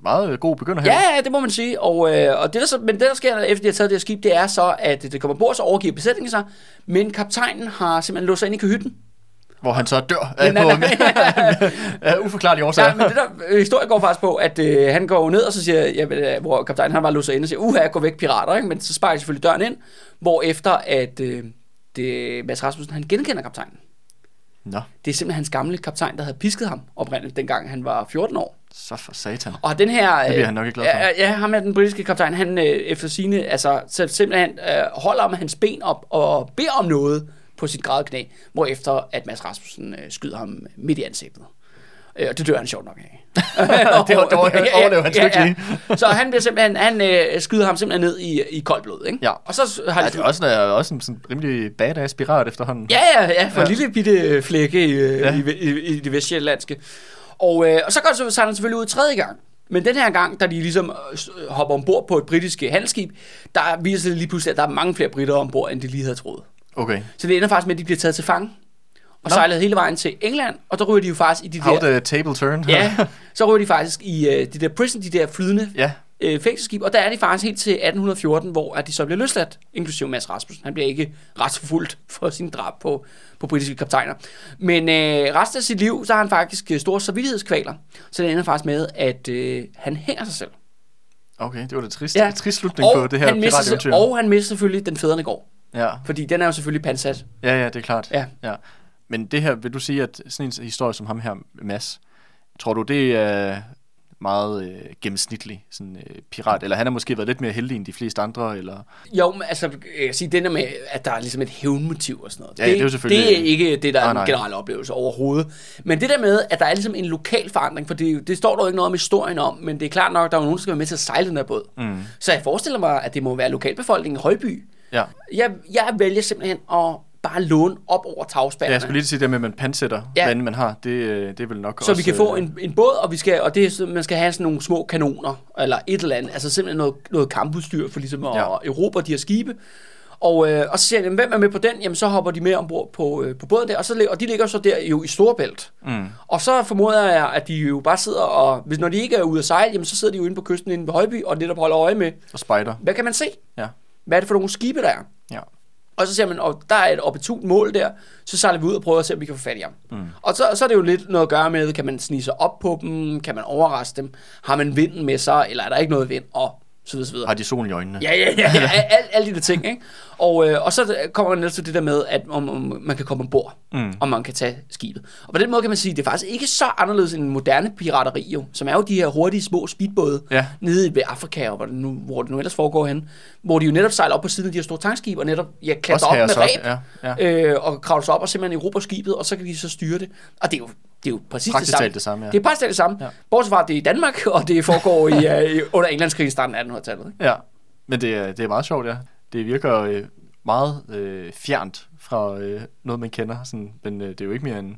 meget god begynder her. Ja, ja, det må man sige. Og, øh, og det, der så, men det, der sker, efter de har taget det her skib, det er så, at det kommer bord, så overgiver besætningen sig, men kaptajnen har simpelthen låst sig ind i kahytten. Hvor han så dør af, Men, på, (laughs) nej, af uforklarlige årsager. Ja, men det der øh, historie går faktisk på, at øh, han går ned og så siger, jamen, øh, hvor kaptajnen han var låst ind og siger, uha, gå væk pirater, ikke? men så sparker de selvfølgelig døren ind, hvor efter at øh, det, Mads Rasmussen, han genkender kaptajnen. Nå, Det er simpelthen hans gamle kaptajn, der havde pisket ham oprindeligt, dengang han var 14 år. Så for satan. Og den her... Det bliver han nok ikke glad for. Ja, ja ham er den britiske kaptajn, han øh, efter sine altså så simpelthen øh, holder med hans ben op og beder om noget på sit græde knæ, hvorefter at Mads Rasmussen øh, skyder ham midt i ansigtet. Øh, og det dør han sjovt nok af. (laughs) Det var- det var- overlever han sgu ikke Så han bliver simpelthen, han øh, skyder ham simpelthen ned i, i koldt blod, ikke? Ja. Og så har Ja, de det er også, er også en sådan rimelig badass pirat efterhånden. Ja, ja, ja, for ja. Ja. en lille bitte flække i, Ja. ja. i, i, i det vestjyllandske. Og, øh, og så går så sejler han selvfølgelig ud tredje gang. Men den her gang, da de ligesom øh, s- hopper ombord på et britisk handelsskib, der viser det lige pludselig, at der er mange flere britter ombord, end de lige havde troet. Okay. Så det ender faktisk med, at de bliver taget til fange. Og Nå. sejlet hele vejen til England, og der ryger de jo faktisk i de How der... the table turn. Ja, (laughs) så ryger de faktisk i øh, de der prison, de der flydende ja. Øh, fængselsskib, og der er de faktisk helt til 1814, hvor at de så bliver løsladt, inklusive Mads Rasmussen. Han bliver ikke retsforfulgt for sin drab på, på britiske kaptajner. Men øh, resten af sit liv, så har han faktisk øh, store samvittighedskvaler, så det ender faktisk med, at øh, han hænger sig selv. Okay, det var det trist, Ja. trist slutning på det her han mister, og han mister selvfølgelig den fædrene går, Ja. fordi den er jo selvfølgelig pansat. ja, ja, det er klart. Ja. ja. Men det her, vil du sige, at sådan en historie som ham her, Mads, tror du, det er meget øh, gennemsnitlig sådan, øh, pirat? Eller han har måske været lidt mere heldig end de fleste andre? Eller? Jo, men altså, jeg kan sige, det der med, at der er ligesom et hævnmotiv og sådan noget. Ja, det er jo selvfølgelig- Det er ikke det, der er Nej, en generel oplevelse overhovedet. Men det der med, at der er ligesom en lokal forandring, for det, det står der jo ikke noget om historien om, men det er klart nok, at der er nogen, der skal være med til at sejle den her båd. Mm. Så jeg forestiller mig, at det må være lokalbefolkningen i Højby. Ja. Jeg, jeg vælger simpelthen at bare låne op over Ja, tagspærene. jeg skulle lige sige det med, at man pansætter, Ja. ja. hvad man har. Det, øh, det er vel nok så også... vi kan få øh, en, en båd, og, vi skal, og det man skal have sådan nogle små kanoner, eller et eller andet, altså simpelthen noget, noget kampudstyr for ligesom at Ja. erobre de her skibe. Og, øh, og så siger jeg, hvem er med på den? Jamen så hopper de med ombord på, øh, på båden der, og, så, og de ligger så der jo i Storebælt. Mm. Og så formoder jeg, at de jo bare sidder og, hvis når de ikke er ude at sejle, jamen så sidder de jo inde på kysten inde ved Højby, og netop holder øje med, Og spider. hvad kan man se? Ja. Hvad er det for nogle skibe, der er? Ja. Og så siger man, og der er et opportunt mål der, så sejler vi ud og prøver at se, om vi kan få fat i ham. Mm. Og så, så er det jo lidt noget at gøre med, kan man snige sig op på dem, kan man overraske dem, har man vinden med sig, eller er der ikke noget vind, og så videre, så videre. Har de solen i øjnene? Ja, ja, ja, ja alle, alle de der ting, ikke? Og, øh, og så kommer man netop til det der med, at om, om man kan komme ombord, mm. og man kan tage skibet. Og på den måde kan man sige, at det er faktisk ikke så anderledes end en moderne pirateri, jo, som er jo de her hurtige små speedbåde Ja. nede ved Afrika, og hvor det, nu, hvor det nu ellers foregår hen, hvor de jo netop sejler op på siden af de her store tankskibe, og netop ja, klatrer op med ræb, ja, ja. Øh, og kravler sig op og simpelthen erobrer skibet, og så kan de så styre det. Og det er jo, det er jo præcis Praktisk det samme. det samme, ja. Det er talt det samme. Ja. Bortset fra, at det er i Danmark, (laughs) og det foregår i, uh, (laughs) under Englandskrigen i starten af 1800-tallet. Ikke? Ja, men det er, det er meget sjovt, ja. Det virker øh, meget øh, fjernt fra øh, noget, man kender, sådan, men øh, det er jo ikke mere end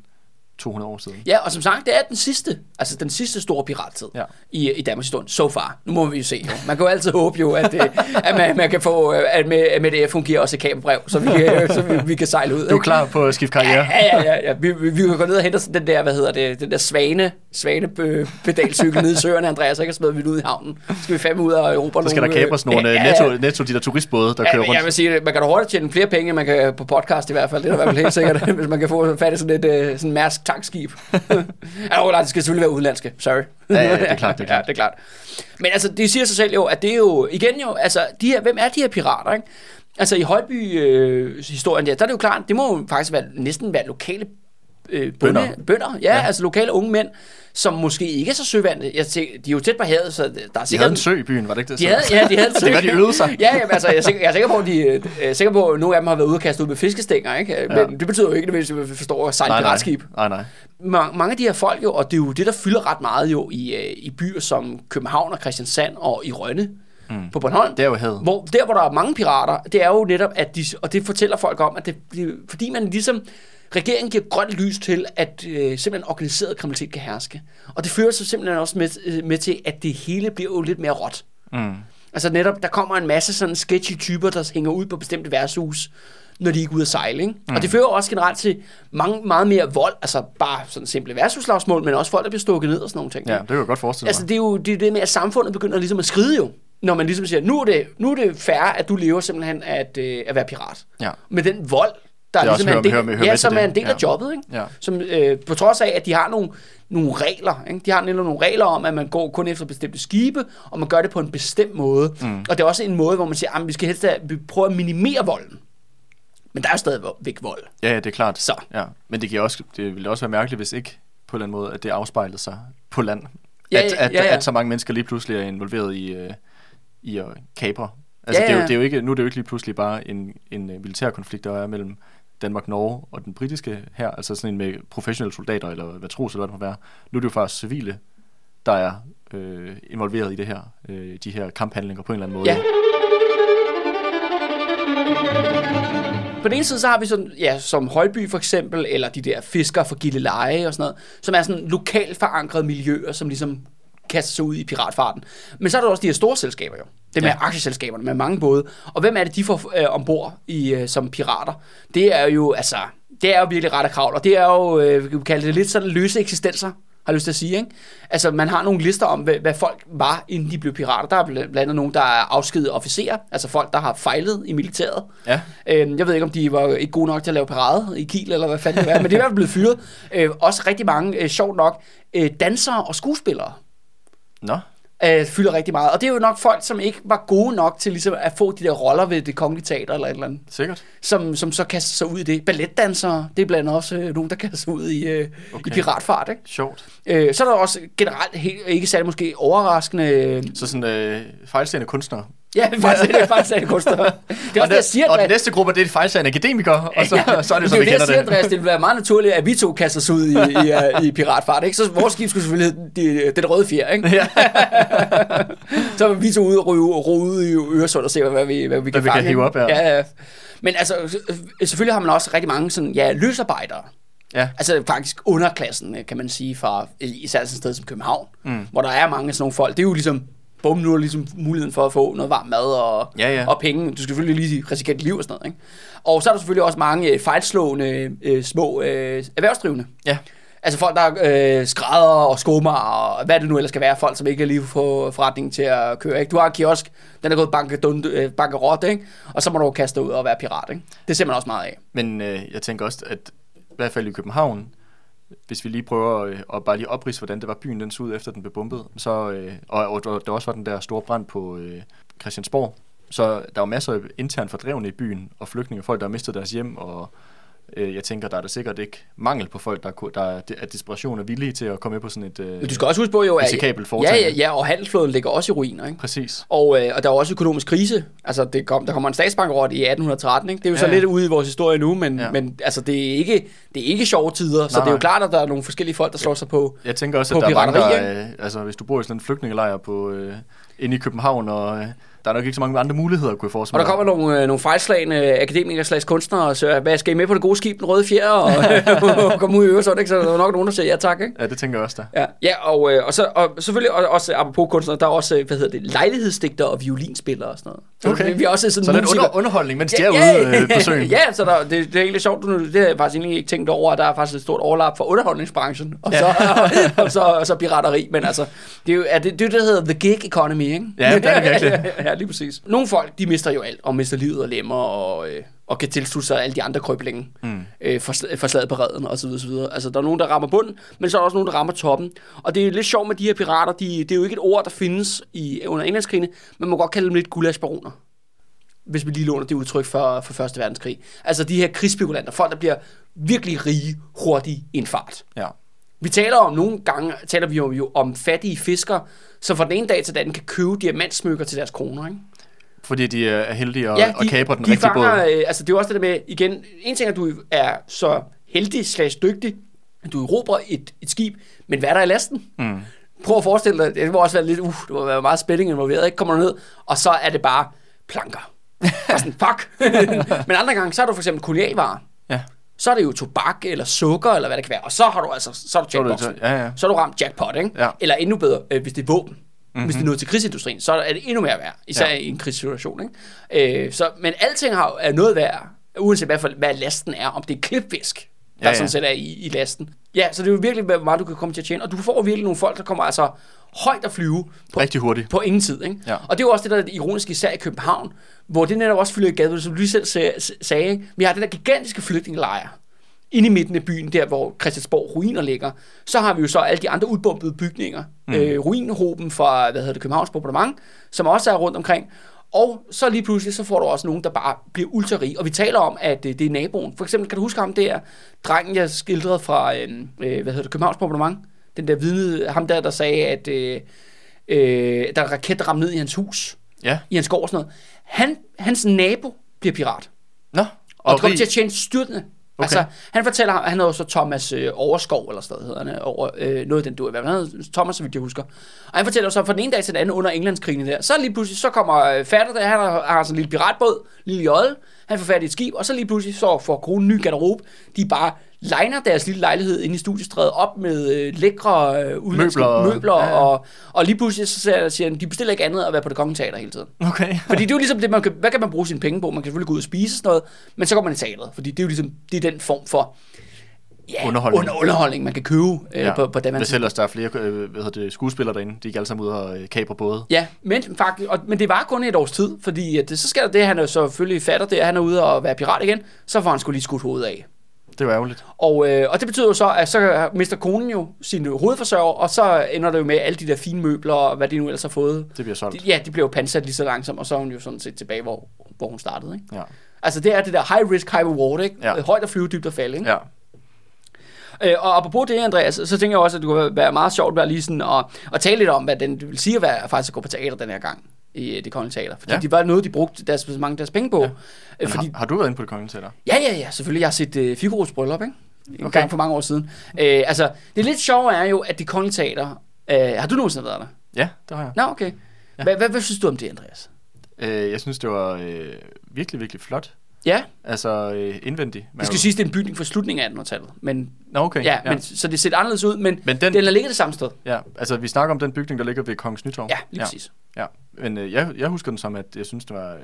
200 år siden. Ja, og som sagt, det er den sidste, altså den sidste store pirattid ja. I, i Danmarks historie, so far. Nu må vi jo se. Jo. Man kan jo altid håbe jo, at, øh, at man, man kan få, øh, at med, med det fungerer også et kamera så vi, kan- så vi, vi kan sejle ud. Du er klar på at skifte karriere? Ja, ja, ja, ja. Vi, vi, vi kan gå ned og hente den der, hvad hedder det, den der svane, svane øh, pedalcykel nede i søerne, Andreas, ikke? Og smider vi den ud i havnen. Så skal vi fandme ud og Europa Så skal der nogle, øh, kapres nogle ja, ja, ja, netto, netto, de der turistbåde, der Ja, kører men jeg rundt. vil sige, man kan da hurtigt tjene flere penge, man kan på podcast i hvert fald. Det er i hvert fald helt sikkert, (laughs) hvis man kan få fat i sådan et øh, sådan mærsk tankskib. (laughs) ja, nej, det skal selvfølgelig være udenlandske. Sorry. Ja, ja, det er klart, det er (laughs) ja, klart. det er klart. Men altså, det siger sig selv jo, at det er jo, igen jo, altså, de her, hvem er de her pirater, ikke? Altså, i Højby-historien der, der er det jo klart, det må jo faktisk være, næsten være lokale øh, bønder. Bønder. ja, ja, altså lokale unge mænd, som måske ikke er så søvandte. Jeg tænker, de er jo tæt på havet, så der er De sikkert... havde en sø i byen, var det ikke det? De havde, ja, de havde Så (laughs) det var, de øvede sig. Ja, jamen, altså, jeg, er sikker, jeg er sikker på, at de, øh, jeg er sikker på, at nogle af dem har været ude og kaste ud med fiskestænger, ikke? Men Ja. det betyder jo ikke, at vi forstår at sejle nej, nej, piratskib. nej, nej. Ma- mange af de her folk jo, og det er jo det, der fylder ret meget jo i, øh, i byer som København og Christiansand og i Rønne mm. på Bornholm. Det er jo havet. Hvor, der, hvor der er mange pirater, det er jo netop, at de, og det fortæller folk om, at det, det, fordi man ligesom, regeringen giver grønt lys til, at øh, simpelthen organiseret kriminalitet kan herske. Og det fører så simpelthen også med, øh, med til, at det hele bliver jo lidt mere råt. Mm. Altså netop, der kommer en masse sådan sketchy typer, der hænger ud på bestemte værtshus, når de ikke er ude at sejle. Ikke? Mm. Og det fører også generelt til mange, meget mere vold, altså bare sådan simple værtshuslagsmål, men også folk, der bliver stukket ned og sådan nogle ting. Ja, det kan jeg godt forestille mig. Altså det er jo det, er det med, at samfundet begynder ligesom at skride jo. Når man ligesom siger, nu er det, nu er det fair, at du lever simpelthen at, øh, at være pirat. Ja. Med den vold, der er ligesom er en del, hører med- hører ja, som er en del Ja. af jobbet. Ikke? Ja. Som, øh, på trods af, at de har nogle, nogle regler. Ikke? De har nemlig nogle regler om, at man går kun efter bestemte skibe, og man gør det på en bestemt måde. Mm. Og det er også en måde, hvor man siger, at vi skal helst vi prøver at minimere volden. Men der er jo stadigvæk vold. Ja, ja, det er klart. Så. Ja. Men det, giver også, det ville også være mærkeligt, hvis ikke på en eller anden måde, at det afspejlede sig på land. Ja, at, ja, at, ja, ja. at så mange mennesker lige pludselig er involveret i, øh, i at kapre. Altså, Ja, Det, er ja. jo, det er jo ikke, nu er det jo ikke lige pludselig bare en, en øh, militær konflikt, der er mellem Danmark, Norge og den britiske her, altså sådan en med professionelle soldater, eller hvad tros, eller hvad det må være. Nu er det jo faktisk civile, der er øh, involveret i det her, øh, de her kamphandlinger på en eller anden måde. Ja. På den ene side, så har vi sådan, ja, som Højby for eksempel, eller de der fiskere fra Gilleleje og sådan noget, som er sådan lokalt forankrede miljøer, som ligesom kaster sig ud i piratfarten. Men så er der også de her store selskaber jo. Det med ja. Aktieselskaberne med mange både. Og hvem er det, de får øh, ombord i, øh, som pirater? Det er jo, altså, det er jo virkelig ret kravl, og det er jo, øh, vi kan kalde det lidt sådan løse eksistenser, har jeg lyst til at sige, ikke? Altså, man har nogle lister om, hvad, hvad folk var, inden de blev pirater. Der er bl- blandt andet nogen, der er afskedet officerer, altså folk, der har fejlet i militæret. Ja. Øhm, jeg ved ikke, om de var ikke gode nok til at lave parade i Kiel, eller hvad fanden det var, men det er i hvert fald blevet fyret. (laughs) Øh, også rigtig mange, øh, sjovt nok, øh, dansere og skuespillere Nå, øh, fylder rigtig meget. Og det er jo nok folk, som ikke var gode nok til ligesom, at få de der roller ved det kongelige teater, eller et eller andet, sikkert. som, som så kaster sig ud i det. Balletdansere, det er blandt andet også øh, nogen, der kaster sig ud i, øh, okay. i piratfart. Ikke? Sjovt. Øh, så er der også generelt, helt, ikke særlig måske overraskende, Så sådan øh, fejlstående kunstnere Ja, (laughs) faktisk, det er faktisk en kunstner. (laughs) Det er også Og, det, jeg siger, og den næste gruppe, det er fejlsagende akademikere, (laughs) og så, ja, så er det det, vi er det, jeg kender siger, det. Andreas. Det ville være meget naturligt, at vi to kaster os ud i, i, i, piratfart. Ikke? Så vores skib skulle selvfølgelig hedde de, den røde fjer. Ikke? Ja. Så er vi to ude og ryge, ryge ud i Øresund og se, hvad vi, hvad vi kan vi kan fange. hive op, ja. ja. ja. Men altså, selvfølgelig har man også rigtig mange sådan, ja, løsarbejdere. ja. Altså faktisk underklassen, kan man sige, fra især sådan et sted som København, mm. hvor der er mange sådan nogle folk. Det er jo ligesom, bum, nu er ligesom muligheden for at få noget varm mad og, Ja, ja. og penge. Du skal selvfølgelig lige risikere dit liv og sådan noget. Ikke? Og så er der selvfølgelig også mange øh, fejlslående øh, små øh, erhvervsdrivende. ja. Altså folk, der er øh, skrædder og skummer og hvad det nu ellers skal være. Folk, som ikke lige får forretningen til at køre. Ikke? Du har en kiosk, den er gået bankerot, øh, bankerot, ikke? og så må du kaste dig ud og være pirat. Ikke? Det ser man også meget af. Men øh, jeg tænker også, at i hvert fald i København, hvis vi lige prøver at, at bare lige oprise, hvordan det var byen den så ud efter den blev bombet, så, øh, og, og, og der også var den der store brand på øh, Christiansborg, så der var masser af internt fordrevne i byen, og flygtninge, folk, der har mistet deres hjem, og jeg tænker, der er der sikkert ikke mangel på folk, der, der er, er desperation og villige til at komme med på sådan et... Øh, Men du skal også huske på jo, at ja, ja, ja, og handelsflåden ligger også i ruiner. Ikke? Præcis. Og, øh, og der er også økonomisk krise. Altså, det kom, der kommer en statsbankerot i 1813. Ikke? Det er jo så Ja. lidt ude i vores historie nu, men, ja. Men altså, det, er ikke, det er ikke sjove tider. Så Nej, det er jo klart, at der er nogle forskellige folk, der slår sig på. Jeg tænker også, På at der er mange, der, øh, altså hvis du bor i sådan en flygtningelejr på, øh, inde i København, og øh, der er nok ikke så mange andre muligheder, kunne jeg Og forestille der mig. kommer nogle, øh, nogle fejlslagende akademikere slags kunstnere og siger, hvad skal I med på det gode skib, den røde fjer, og (laughs) komme ud i Øresund, ikke? Så der er nok nogen, der siger ja tak, ikke? Ja, det tænker jeg også der. Ja, ja og, øh, og, så, og selvfølgelig og- også apropos kunstnere, der er også, øh, hvad hedder det, lejlighedsdigter og violinspillere og sådan noget. Så Okay. vi er også sådan Så lidt under, underholdning, mens de er ude øh, på (laughs) søen. ja, så der, det, det er egentlig sjovt, det har jeg faktisk egentlig ikke tænkt over, at der er faktisk et stort overlap for underholdningsbranchen, og, så, (laughs) og, så, og så pirateri, men altså, det er jo er det, det, der hedder the gig economy, ikke? Ja, det er det virkelig. ja, lige præcis. Nogle folk, de mister jo alt, og mister livet og lemmer, og, øh, og kan tilslutte sig alle de andre krøblinge, mm. øh, for, for slaget på redden, og så videre, så videre. Altså, der er nogen, der rammer bunden, men så er der også nogen, der rammer toppen. Og det er lidt sjovt med de her pirater, de, det er jo ikke et ord, der findes i, under englandskrigene, men man må godt kalde dem lidt gulasbaroner hvis vi lige låner det udtryk for, for Første Verdenskrig. Altså de her krigsspekulanter, folk der bliver virkelig rige hurtigt i en fart. Ja. Vi taler om nogle gange, taler vi jo, jo om fattige fiskere, som fra den ene dag til den anden kan købe diamantsmykker til deres kroner. Ikke? Fordi de er heldige og, ja, og kaprer den de rigtige fanger, båd. øh, altså det er jo også det der med, igen, en ting er, at du er så heldig slags dygtig, at du erobrer et, et skib, men hvad er der i lasten? Mm. Prøv at forestille dig, det må også være lidt, uh, det må være meget spænding involveret, ikke? Kommer du ned, og så er det bare planker. (laughs) Og sådan, fuck. (laughs) men andre gange, så er du for eksempel kolonialvarer. Ja. Så er det jo tobak eller sukker, eller hvad det kan være. Og så har du altså, så er du jackpot. ja, ja. Så er du ramt jackpot, ikke? Ja. Eller endnu bedre, øh, hvis det er våben. Mhm. Mm-hmm. Hvis det er noget til krigsindustrien, så er det endnu mere værd. Især Ja. i en krigssituation, ikke? Øh, så, men alting har, er noget værd, uanset hvad, for, hvad lasten er. Om det er klipfisk, der ja, ja. sådan set er i, i lasten. Ja, så det er jo virkelig, hvor meget du kan komme til at tjene. Og du får virkelig nogle folk, der kommer altså højt at flyve på, Rigtig hurtigt. på ingen tid. Ikke? Ja. Og det er jo også det, der er det ironiske især i København, hvor det netop også fylder i gaden, som du lige selv sag- sagde. Vi har den der gigantiske flygtningelejr inde i midten af byen, der hvor Christiansborg ruiner ligger. Så har vi jo så alle de andre udbombede bygninger. Mm. Øh, ruinhoben fra, hvad hedder det, Københavns Bombardement, som også er rundt omkring. Og så lige pludselig, så får du også nogen, der bare bliver ultra rige. Og vi taler om, at øh, det er naboen. For eksempel, kan du huske ham der, drengen, jeg skildrede fra, øh, øh, hvad hedder det, Københavns Bombardement? Den der vidne, ham der, der sagde, at øh, øh, der er raket, der ramte ned i hans hus, Ja. i hans gård og sådan noget. Han, hans nabo bliver pirat. Nå. Og, og kommer til at tjene styrtende. Okay. Altså, han fortæller, han hedder så Thomas øh, Overskov, eller sådan hedder han, over, øh, noget den du er. Hvad han hedder Thomas, så vidt jeg husker. Og han fortæller så fra den ene dag til den anden under Englandskrigen der, så lige pludselig, så kommer øh, fatter der, han har, har sådan en lille piratbåd, lille jolle, han får fat i et skib, og så lige pludselig så får kronen en ny garderobe. De bare liner deres lille lejlighed inde i studiestrædet op med øh, lækre øh, udenlandske Møbler. møbler Ja, ja. og, og lige pludselig så siger, siger han, de bestiller ikke andet at være på det kongelige teater hele tiden. Okay. Fordi det er jo ligesom det, man kan, hvad kan man bruge sine penge på? Man kan selvfølgelig gå ud og spise sådan noget, men så går man i teateret, fordi det er jo ligesom, det er den form for ja, Underholdning. Under, underholdning, man kan købe øh, ja. på, på det, man Hvis ellers der er flere øh, hvad hedder det, skuespillere derinde, de gik alle sammen ud og øh, både. Ja, men faktisk, og, men det var kun et års tid, fordi at, det- så skal der det, han er jo selvfølgelig fatter det, at han er ude og være pirat igen, så får han skulle lige skudt hovedet af. Det var ærgerligt. Og, øh, og det betyder jo så, at så mister konen jo sin hovedforsørger, og så ender det jo med alle de der fine møbler, og hvad de nu ellers har fået. Det bliver solgt. De, ja, de bliver jo pansat lige så langsomt, og så er hun jo sådan set tilbage, hvor, hvor hun startede. Ikke? Ja. Altså det er det der high risk, high reward, ikke? Ja. Højt at flyve, dybt at falde, ikke? Ja. Øh, og apropos det, Andreas, så tænker jeg også, at det kunne være meget sjovt at, være lige sådan, at, at tale lidt om, hvad den, vil sige at være, faktisk at gå på teater den her gang. I øh, det kongelige teater. Fordi Ja. det var noget, de brugte deres, mange af deres penge på. Ja. Men Fordi, har, har du været inde på det kongelige teater? ja, ja, ja, selvfølgelig. Jeg har set uh, Figaro's bryllup, ikke? En Okay. okay. gang for mange år siden. Uh, altså, det lidt sjove er jo, at det kongelige teater... Uh, har du nogensinde været der? Ja, det har jeg. Nå, okay. Ja. Hvad, hvad, hvad synes du om det, Andreas? Øh, jeg synes, det var øh, virkelig, virkelig flot. Ja, Altså øh, indvendigt. Man det skal jo- sige, at det er en bygning fra slutningen af 1800-tallet. Men, Nå, okay. ja, Men, så det ser anderledes ud, men, Men den- den, ligget det samme sted. Ja, altså vi snakker om den bygning, der ligger ved Kongens Nytorv. Ja, lige ja. præcis. Ja, men øh, jeg, jeg husker den som, at jeg synes, det var øh,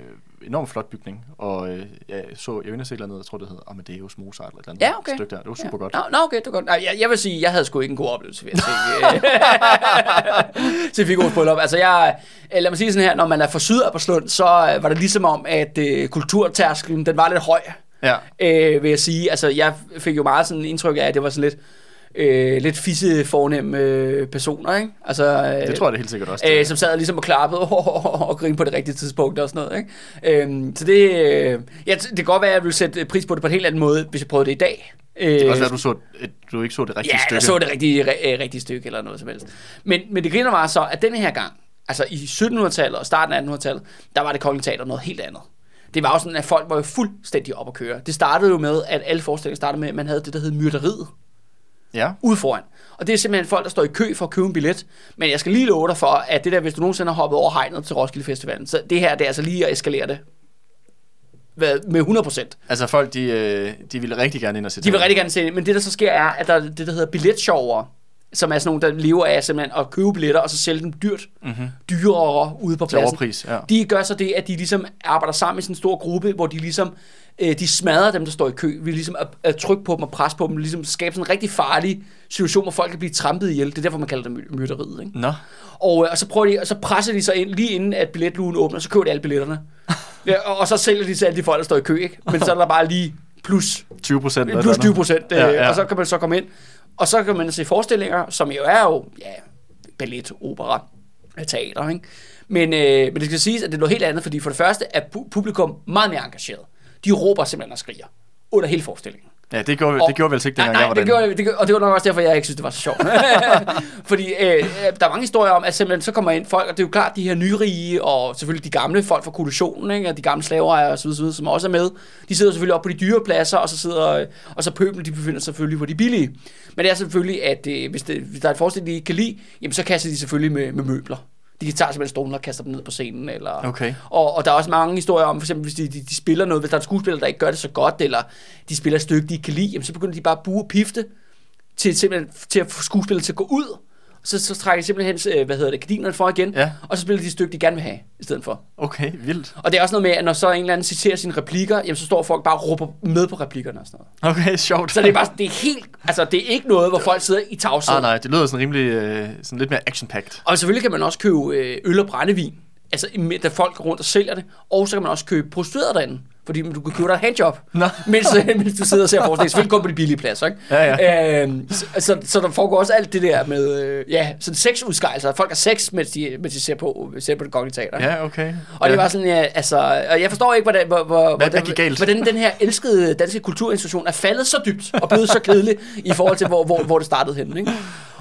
enormt flot bygning. Og øh, jeg så, jeg og se et eller andet, jeg tror, det hed Amadeus Mozart eller et eller andet Ja, okay. stykke der. Det var super ja. godt. Nå, nå, okay, det var godt. Nej, jeg, jeg vil sige, jeg havde sgu ikke en god oplevelse ved at se, se Figaro's bryllup. Altså, jeg, øh, lad mig sige sådan her, når man er fra Sydapperslund, så øh, var det ligesom om, at øh, kulturtærskelen, den var lidt høj, Ja, øh, vil jeg sige. Altså, jeg fik jo meget sådan indtryk af, at det var sådan lidt, øh, lidt fisse fornemme øh, personer, ikke? Altså, øh, det tror jeg det helt sikkert også. øh, som sad ligesom og klappede (laughs) og, og grinede på det rigtige tidspunkt og sådan noget. Ikke? Øhm, så det, øh, ja, det kan godt være, at jeg ville sætte pris på det på en helt anden måde, hvis jeg prøvede det i dag. Øh, det kan også være, at du, så, et, du ikke så det rigtige ja, stykke. jeg så det rigtige, ri- øh, rigtige stykke eller noget som helst. Men, men det griner var så, at denne her gang, altså i 1700-tallet og starten af 1800-tallet, der var det kongelige teater noget helt andet. Det var jo sådan, at folk var jo fuldstændig op at køre. Det startede jo med, at alle forestillinger startede med, at man havde det, der hed myrderiet Ja, ude foran. Og det er simpelthen folk, der står i kø for at købe en billet. Men jeg skal lige love dig for, at det der, hvis du nogensinde har hoppet over hegnet til Roskilde Festivalen, så det her, det er altså lige at eskalere det med 100%. altså folk, de, øh, de ville rigtig gerne ind og se De vil rigtig gerne se det, men det der så sker er, at der er det, der hedder billetshower, som er sådan nogle, der lever af simpelthen at købe billetter, og så sælge dem dyrt, Mhm. dyrere ude på pladsen. overpris, ja. De gør så det, at de ligesom arbejder sammen i sådan en stor gruppe, hvor de ligesom øh, de smadrer dem, der står i kø. Vi ligesom at, at trykke på dem og presse på dem, ligesom skabe sådan en rigtig farlig situation, hvor folk kan blive trampet ihjel. Det er derfor, man kalder det my- myrderiet. Ikke? Nå, Og, øh, og så prøver de, og så presser de sig ind lige inden, at billetlugen åbner, så køber de alle billetterne. (laughs) ja, og, og, så sælger de til alle de folk, der står i kø. Ikke? Men så er der bare lige plus 20 procent. plus 20 procent, ja, ja. ja. og så kan man så komme ind. Og så kan man se forestillinger, som jo er jo, ja, ballet, opera, teater, ikke? Men, øh, men det skal siges, at det er noget helt andet, fordi for det første er publikum meget mere engageret. De råber simpelthen og skriger under hele forestillingen. Ja, det gjorde, det gjorde vel ikke, dengang nej, jeg var det gjorde, det gjorde, og det var nok også derfor, jeg ikke synes, det var så sjovt. (laughs) Fordi øh, der er mange historier om, at simpelthen så kommer ind folk, og det er jo klart, de her nyrige, og selvfølgelig de gamle folk fra kollisionen, ikke? og de gamle slaver og så videre, som også er med, de sidder selvfølgelig op på de dyre pladser, og så sidder, øh, og så pøblen, de befinder sig selvfølgelig på de billige. Men det er selvfølgelig, at øh, hvis, det, hvis der er et forestilling, de ikke kan lide, jamen så kaster de selvfølgelig med, med møbler. De tager simpelthen stolen og kaster dem ned på scenen. Eller, Okay. og, og der er også mange historier om, for eksempel hvis de, de, de spiller noget, hvis der er en skuespiller, der ikke gør det så godt, eller de spiller et stykke, de ikke kan lide, jamen, så begynder de bare at bue og pifte til, simpelthen, til at få skuespillet til at gå ud. Så, så trækker de simpelthen, øh, hvad hedder det, gardinerne for igen, Ja. og så spiller de et stykke, de gerne vil have, i stedet for. Okay, vildt. Og det er også noget med, at når så en eller anden citerer sine replikker, jamen så står folk bare og råber med på replikkerne og sådan noget. Okay, sjovt. Så det er bare, det er helt, altså det er ikke noget, hvor folk sidder i tavshed. Ah, nej, det lyder sådan rimelig, øh, sådan lidt mere action-packed. Og selvfølgelig kan man også købe øh, øl og brændevin, altså da folk rundt og sælger det, og så kan man også købe prostitueret derinde, fordi du kan købe dig et handjob, Nå. mens, øh, mens du sidder og ser forskning. Selvfølgelig kun på de billige pladser, ikke? Ja, Øhm, så, så, så der foregår også alt det der med, øh, ja, sådan sexudskejelser. Folk har sex, mens de, mens de ser på, ser på det kongelige teater. Ja, okay. Og ja. det var sådan, ja, altså, og jeg forstår ikke, hvordan, hvor, hvor, hvad hvordan, galt? hvordan den her elskede danske kulturinstitution er faldet så dybt og blevet så kedelig i forhold til, hvor, hvor, hvor det startede henne. Ikke?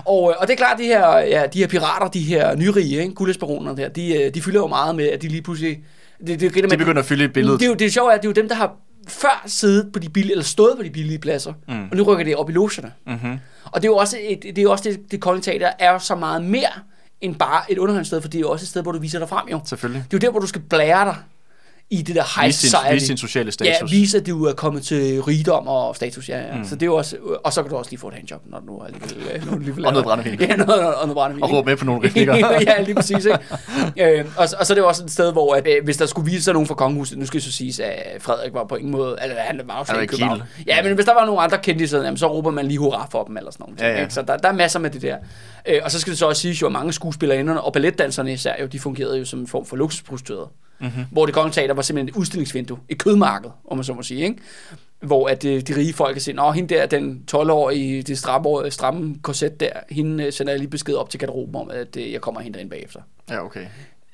Og, øh, og det er klart, de her, ja, de her pirater, de her nyrige, ikke? guldesbaronerne der, de, øh, de fylder jo meget med, at de lige pludselig... Det, det, det, De begynder at fylde i billedet. Det, er jo, det sjove er, at det er jo dem, der har før siddet på de billige, eller stået på de billige pladser, mm. og nu rykker det op i logerne. Mm-hmm. Og det er jo også, et, det, er jo også det, det kongelige teater er jo så meget mere end bare et underholdningssted, for det er jo også et sted, hvor du viser dig frem jo. Selvfølgelig. Det er jo der, hvor du skal blære dig i det der high Vise society. vise sin sociale status. Ja, vise, at du er kommet til rigdom og status, ja. ja. Mm. Så det er også, og så kan du også lige få et handjob, når du nu alligevel, øh, når du alligevel Og noget er- brændevin. Ja, noget, noget, og noget brændevin. Og råbe med på nogle replikker. (laughs) ja, lige præcis, ikke? øh, og, og, så er det også et sted, hvor at, øh, hvis der skulle vise sig nogen fra kongehuset, nu skal jeg så sige, at Frederik var på ingen måde, altså han var jo slet ikke København. Ja, men hvis der var nogen andre kendte i jamen, så råber man lige hurra for dem, eller sådan noget. Ja, ja. Ikke? Så der, der er masser med det der. Øh, og så skal det så også sige, at mange skuespillerinderne og balletdanserne især, jo, de fungerede jo som en form for luksusprostituerede. Mm-hmm. Hvor det kongelige teater var simpelthen et udstillingsvindue, et kødmarked, om man så må sige, ikke? Hvor at øh, de rige folk kan sige, nå, hende der, den 12-årige, det stramme, stramme korset der, hende øh, sender jeg lige besked op til garderoben om, at øh, jeg kommer hen derind bagefter. Ja, okay.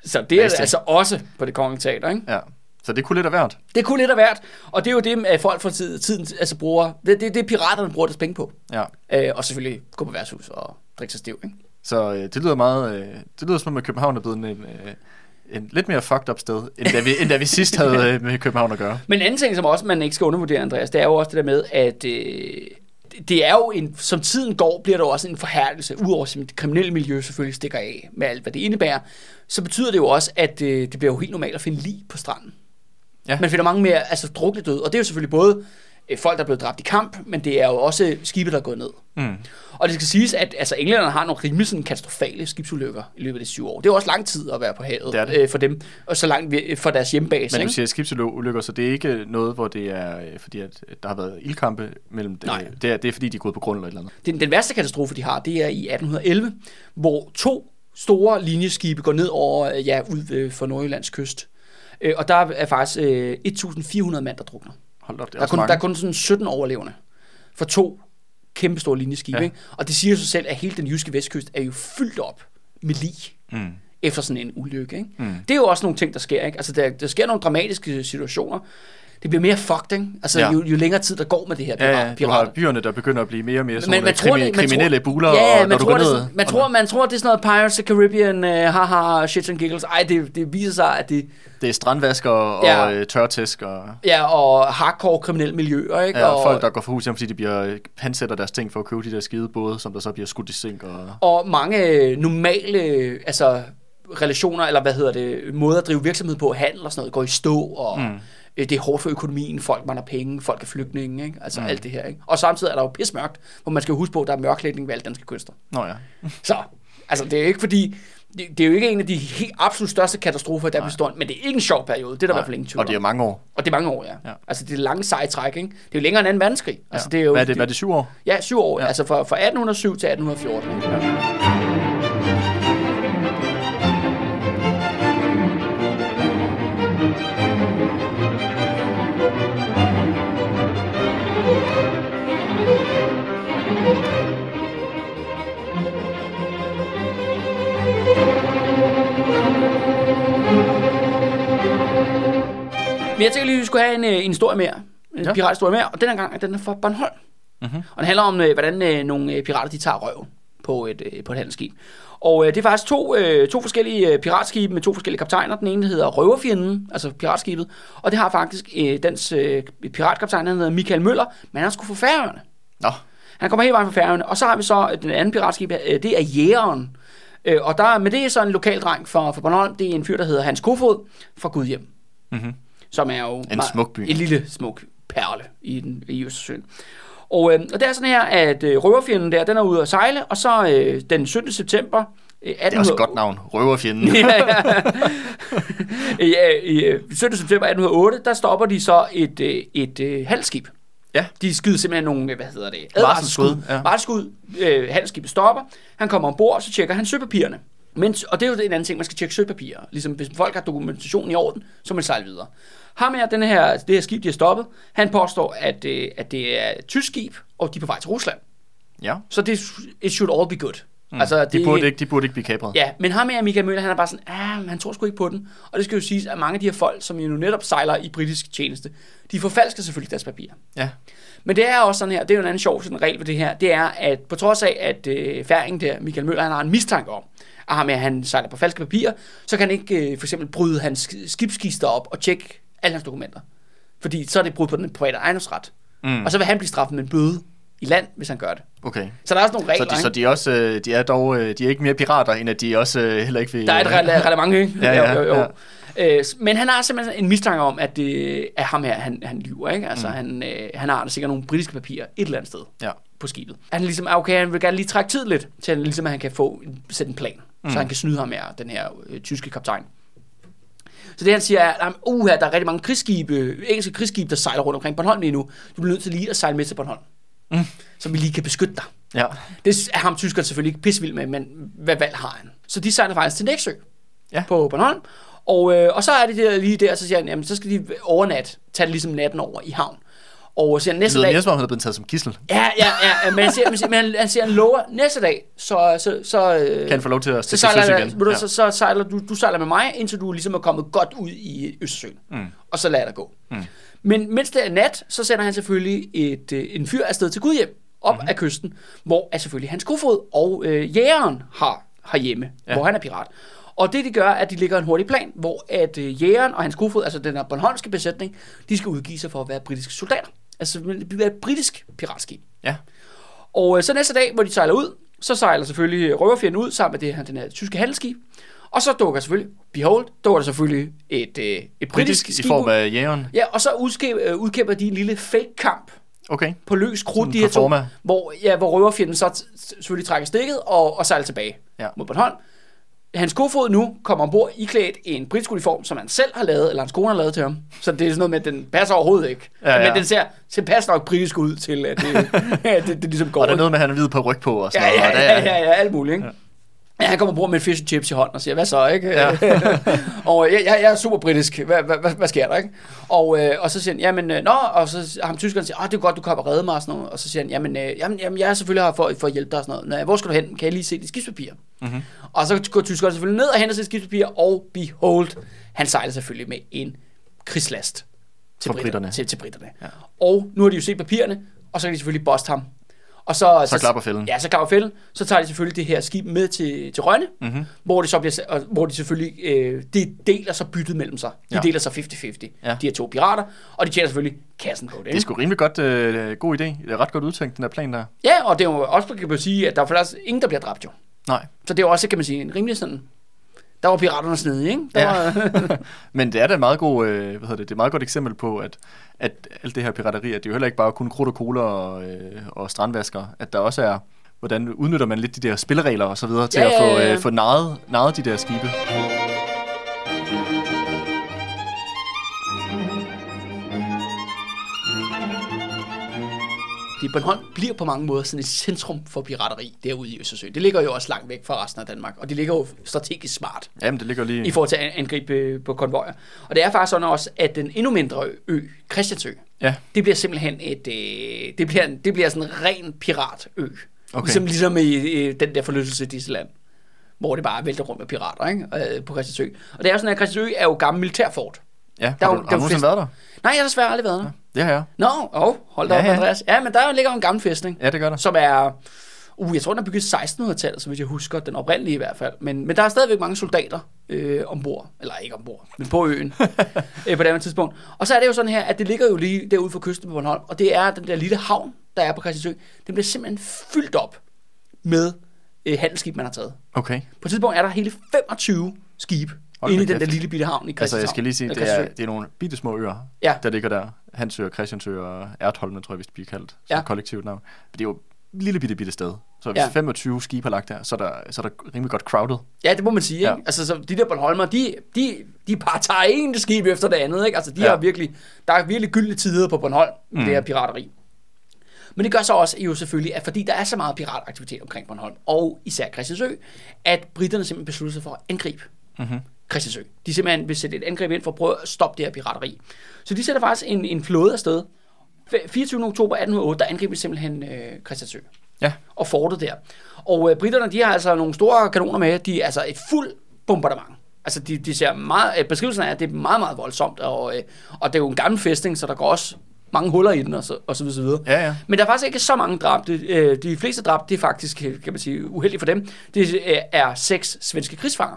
Så det er altså også på det kongelige teater, ikke? Ja. Så det kunne lidt af hvert. Det kunne lidt af hvert, og det er jo det, at folk fra tiden, tiden altså bruger, det, det, det er piraterne bruger deres penge på. Ja. Øh, og selvfølgelig gå på værtshus og drikke sig stiv, ikke? Så øh, det lyder meget... Øh, det lyder som om, at København er blevet en, øh, en lidt mere fucked up sted, end da vi, end da vi sidst havde (laughs) øh, med København at gøre. Men en anden ting, som også man ikke skal undervurdere, Andreas, det er jo også det der med, at øh, det er jo en, som tiden går, bliver der også en forhærdelse, udover at det kriminelle miljø selvfølgelig stikker af med alt, hvad det indebærer, så betyder det jo også, at øh, det bliver jo helt normalt at finde lig på stranden. Ja. Man finder mange mere altså, drukne døde, og det er jo selvfølgelig både folk, der er blevet dræbt i kamp, men det er jo også skibe, der er gået ned. Mm. Og det skal siges, at altså, englænderne har nogle rimelig sådan, katastrofale skibsulykker i løbet af de syv år. Det er også lang tid at være på havet Det det. Øh, for dem, og så langt for deres hjembase. Men du siger skibsulykker, så det er ikke noget, hvor det er, øh, fordi at der har været ildkampe mellem det. Nej. Det er, det er fordi, de er gået på grund eller et eller andet. Den, den værste katastrofe, de har, det er i 1811, hvor to store linjeskibe går ned over, øh, ja, ud øh, for Nordjyllands kyst. Øh, og der er faktisk øh, 1.400 mand, der drukner. Hold op, det er, Der er, kun, mange. der er kun sådan 17 overlevende for to kæmpe store linjeskibe. Ja. Ja. Og det siger sig selv, at hele den jyske vestkyst er jo fyldt op med lig Mm. efter sådan en ulykke. Ikke? Mm. Det er jo også nogle ting, der sker. Ikke? Altså, der, der sker nogle dramatiske situationer. Det bliver mere fucked, ikke? Altså, Ja. ja. jo, jo længere tid der går med det her Ja, ja, pirat, du har byerne, der begynder at blive mere og mere sådan Men man tror, krimi- man kriminelle tror- buler, Ja, og man når du tror, går det, er ned... sådan- man, og tror, man tror, det er sådan noget Pirates of Caribbean, uh, haha, shits and giggles. Ej, det, det viser sig, at det Det er strandvasker og Ja. ja. tørtæsk og ja, og hardcore kriminelle miljøer, ikke? ja, og, folk, der går for hus hjem, fordi de bliver pansætter deres ting for at købe de der skide både, som der så bliver skudt i sink. Og... og mange normale altså, relationer, eller hvad hedder det, måder at drive virksomhed på, handel og sådan noget, går i stå, og mm. Det er hårdt for økonomien, folk mangler penge, folk er flygtninge, ikke? altså mm. alt det her. Ikke? Og samtidig er der jo pismørkt, hvor man skal huske på, at der er mørklægning ved alle danske kyster. Nå ja. (laughs) Så, altså det er ikke fordi, det, det er jo ikke en af de helt absolut største katastrofer, der består, men det er ikke en sjov periode, det er der i hvert fald ingen tvivl og det er mange år. Og det er mange år, ja. Ja. Altså det er lange seje træk, ikke? Det er jo længere end 2. verdenskrig. Ja. Altså, det er jo, hvad, er det, hvad er det, syv år? Ja, syv år. Ja. Altså fra, fra 1807 til 1814. Ikke? Ja. Men jeg tænker lige, at vi skulle have en, øh, en historie mere. En Ja. pirathistorie mere. Og den her gang er den fra Bornholm. Mm-hmm. Og den handler om, øh, hvordan øh, nogle pirater de tager røven på et, på et handelsskib. Og øh, det er faktisk to, øh, to forskellige piratskibe med to forskellige kaptajner. Den ene hedder Røverfjenden, altså piratskibet. Og det har faktisk øh, dens øh, piratkaptajn, han hedder Michael Møller, men han er sgu fra Færøerne. Nå, Han kommer helt vejen fra Færøerne. Og så har vi så den anden piratskib, øh, det er Jægeren. Øh, og der, men det er så en lokal dreng fra, fra Bornholm. Det er en fyr, der hedder Hans Kofod fra Gudhjem. mm-hmm. Som er jo En smuk by. En lille smuk perle i, den, i Østersøen. Og, øh, og det er sådan her, at øh, røverfjenden der, den er ude at sejle, og så øh, den 17. september øh, 18... det er også et godt navn. Røverfjenden. ja, (laughs) ja. ja, i, øh, 17. september 1808, der stopper de så et, øh, et øh, halvskib. Ja. De skyder simpelthen nogle, øh, hvad hedder det, Varselsskud, advarselsskud. ja. Varselsskud. Øh, handelsskibet stopper. Han kommer ombord, og så tjekker han søpapirerne. Men, og det er jo en anden ting, man skal tjekke søpapirer. Ligesom hvis folk har dokumentation i orden, så man sejle videre. Ham her, den her, det her skib, de har stoppet, han påstår, at, øh, at det er et tysk skib, og de er på vej til Rusland. ja. Så det it should all be good. Mm. Altså, de, burde ikke, de burde ikke blive kapret. Ja, men ham her, Michael Møller, han er bare sådan, ah, han tror sgu ikke på den. Og det skal jo siges, at mange af de her folk, som jo netop sejler i britisk tjeneste, de forfalsker selvfølgelig deres papirer. ja. Men det er også sådan her, det er jo en anden sjov sådan regel ved det her, det er, at på trods af, at øh, færingen der, Michael Møller, han har en mistanke om, at ham her, han sejler på falske papirer, så kan han ikke øh, for eksempel bryde hans sk- skibskister op og tjekke alle hans dokumenter. Fordi så er det brud på den private ejendomsret. Mm. Og så vil han blive straffet med en bøde i land, hvis han gør det. Okay. Så der er også nogle Så, regler, de, så ikke? de, er også, øh, de er dog øh, de er ikke mere pirater, end at de også øh, heller ikke vil... Der er et rele- reglement, ikke? Ja, ja, jo, jo, jo. ja. Øh, men han har simpelthen en mistanke om, at det er ham her, han, han lyver, ikke? Altså, mm. han, øh, han har sikkert nogle britiske papirer et eller andet sted Ja. på skibet. Han ligesom, ah, okay, han vil gerne lige trække tid lidt, til han, ligesom, at han kan få sætte en plan, mm. så han kan snyde ham her, den her øh, tyske kaptajn. Så det han siger er, at uh, der er rigtig mange krigsskibe, engelske krigsskibe, der sejler rundt omkring Bornholm lige nu. Du bliver nødt til lige at sejle med til Bornholm. Mm. Så vi lige kan beskytte dig. Ja. Det er ham tyskeren selvfølgelig ikke pissevild med, men hvad valg har han? Så de sejler faktisk til Næksø Ja. på Bornholm. Og, øh, og så er det der, lige der, så siger han, jamen så skal de overnat, tage det ligesom natten over i havn. Og så siger Det næste lyder dag... mere som om, han er blevet taget som gissel. Ja, ja, ja, men han siger, han siger, men han, siger, han lover næste dag, så, så, så, øh, Kan han få lov til at så, sejler, igen? ja. Ja. så, så sejler du, du sejler med mig, indtil du ligesom er kommet godt ud i Østersøen. Mm. Og så lader dig gå. Mm. Men mens det er nat, så sender han selvfølgelig et, øh, en fyr afsted til Gudhjem, op Mhm. mm-hmm. af kysten, hvor er selvfølgelig hans kofod og øh, jægeren har, har hjemme, Ja. ja. hvor han er pirat. Og det, de gør, er, at de ligger en hurtig plan, hvor at øh, jægeren og hans kofod, altså den her Bornholmske besætning, de skal udgive sig for at være britiske soldater. Altså det bliver et britisk piratskib. Ja. Og øh, så næste dag, hvor de sejler ud, så sejler selvfølgelig røverfjenden ud sammen med det her, den her tyske handelsskib. Og så dukker selvfølgelig, behold, dukker der selvfølgelig et, øh, et britisk, Britisk skib i form af jægeren. Ja, og så øh, udkæmper de en lille fake-kamp Okay. på løs krudt, de her to, hvor, ja, hvor røverfjenden så selvfølgelig trækker stikket og, og sejler tilbage Ja. mod Bornholm. Hans kofod nu kommer ombord iklædt i en britisk uniform, som han selv har lavet, eller hans kone har lavet til ham. Så det er sådan noget med, at den passer overhovedet ikke. Ja, ja. Men den ser tilpas nok britisk ud til, (laughs) at det, at det, det ligesom går. Og der er noget med, at han er hvid på ryg på og sådan Ja, noget. ja, ja, ja, ja, alt muligt, ikke? Ja. Ja, han kommer ombord med fish and chips i hånden og siger, hvad så, ikke? Ja. (laughs) og jeg, jeg, jeg er super britisk, hvad, hvad, hvad, hvad sker der, ikke? Og, øh, og så siger han, jamen, øh, nå, og så ham tyskeren siger, ah, det er godt, du kommer og redde mig og sådan noget. Og så siger han, jamen, øh, jamen, jamen jeg er selvfølgelig her for, for at hjælpe dig og sådan noget. Nå, hvor skal du hen? Kan jeg lige se dit skibspapir? Mm-hmm. Og så går tyskeren selvfølgelig ned og henter sit skibspapir, og behold, han sejler selvfølgelig med en krigslast til britterne. Til, til britterne. Ja. Og nu har de jo set papirerne, og så kan de selvfølgelig boste ham. Og så, Så klapper fælden. Ja, så klapper fælden. Så tager de selvfølgelig det her skib med til, til Rønne, Mhm. mm-hmm. hvor, det så bliver, og hvor de selvfølgelig øh, de deler så byttet mellem sig. De Ja. deler så 50-50, Ja. de her to pirater, og de tjener selvfølgelig kassen på det. Det er sgu rimelig godt, øh, god idé. Det er ret godt udtænkt, den der plan der. Ja, og det er jo også, kan man sige, at der er faktisk ingen, der bliver dræbt jo. Nej. Så det er også, kan man sige, en rimelig sådan... Der var piraterne snedige, ikke? Der Ja. var, (laughs) Men det er da et meget, god, øh, hvad hedder det, det er et meget godt eksempel på, at, at alt det her pirateri, at det er jo heller ikke bare kun krudt og cola og, øh, og strandvasker, at der også er, hvordan udnytter man lidt de der spilleregler og så videre til Ja, at ja, få, ja, ja. øh, få naret, naret de der skibe. Det Bornholm bliver på mange måder sådan et centrum for pirateri derude i Østersøen. Det ligger jo også langt væk fra resten af Danmark, og det ligger jo strategisk smart. Jamen, det ligger lige... i forhold til at angribe øh, på konvojer. Og det er faktisk sådan også, at den endnu mindre ø, Christiansø, Ja, det bliver simpelthen et, øh, det, bliver, det bliver sådan en ren piratø. Okay. Ligesom, ligesom i, i den der forlystelse i Disneyland, hvor det bare vælter rundt med pirater ikke? Øh, på Christiansø. Og det er jo sådan, at Christiansø er jo gammel militærfort. Ja. Der er har du, der er har du nogensinde været der? Nej, jeg har desværre aldrig været der. Ja, ja. Nå, oh, hold da Ja, op, ja. Andreas. Ja, men der ligger jo en gammel fæstning, Ja, det gør der. som er... Uh, jeg tror, den er bygget i 1600-tallet, så hvis jeg husker, den oprindelige i hvert fald. Men, men der er stadigvæk mange soldater øh, ombord. Eller ikke ombord, men på øen. (laughs) øh, på det andet tidspunkt. Og så er det jo sådan her, at det ligger jo lige derude for kysten på Bornholm. Og det er den der lille havn, der er på Christiansø. Den bliver simpelthen fyldt op med øh, handelsskib, man har taget. Okay. På et tidspunkt er der hele 25 skibe Hold inde i den der lille bitte havn i Altså, jeg Christianshavn. skal lige sige, det er, det er nogle bitte små øer, Ja. der ligger der. Hansø og Christiansø og Ertholmen, tror jeg, hvis det bliver kaldt. Som Ja. kollektivt navn. Men det er jo et lille bitte, bitte sted. Så hvis Ja. ja. 25 skibe har lagt der, så er der, så er der rimelig godt crowded. Ja, det må man sige. Ikke? Ja. Altså, så de der Bornholmer, de, de, de bare tager en skib efter det andet. Ikke? Altså, de ja. Ja. har virkelig, der er virkelig gyldne tider på Bornholm, mm. det her pirateri. Men det gør så også jo selvfølgelig, at fordi der er så meget pirataktivitet omkring Bornholm, og især Christiansø, at britterne simpelthen beslutter sig for at angribe mm-hmm. Christiansø. De simpelthen vil sætte et angreb ind for at prøve at stoppe det her pirateri. Så de sætter faktisk en, en flåde afsted. F- 24. oktober 1808, der angriber de simpelthen øh, Christiansø Ja. og fortet der. Og øh, britterne, de har altså nogle store kanoner med. De er altså et fuld bombardement. Altså, de, de ser meget... Øh, beskrivelsen er, at det er meget, meget voldsomt, og, øh, og det er jo en gammel fæstning, så der går også mange huller i den, og så, og så videre, så videre. Ja, ja. Men der er faktisk ikke så mange dræbte. Øh, de fleste dræbte, det er faktisk, kan man sige, uheldigt for dem. Det øh, er seks svenske krigsfanger.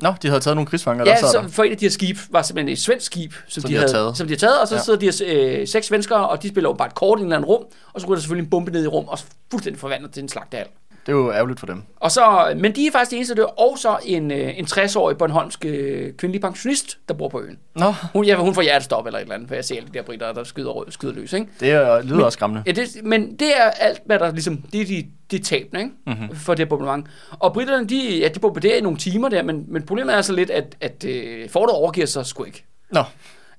Nå, de havde taget nogle krigsfanger, Ja, der sad så der. for et af de her skib var simpelthen et svensk skib, som, Som de, havde, taget. som de har taget, og så ja. Ja. sidder de her øh, seks svenskere, og de spiller jo bare et kort i en eller anden rum, og så ryger der selvfølgelig en bombe ned i rum, og fuldstændig forvandlet til en slagtehal. Det er jo ærgerligt for dem. Og så, men de er faktisk de eneste, der dør, og så en, øh, en 60-årig Bornholmsk øh, kvindelig pensionist, der bor på øen. Nå, Hun, ja, hun får hjertestop eller et eller andet, for jeg ser alle de der britter, der skyder, rød- skyder løs, ikke? det er, lyder også skræmmende. Ja, det, men det er alt, hvad der ligesom, det er de, de tabene, ikke? Mm-hmm. For det her bombardement. Og britterne, de, ja, de bombarderer i nogle timer der, men, men problemet er så lidt, at, at øh, fortet overgiver sig sgu ikke. Nå,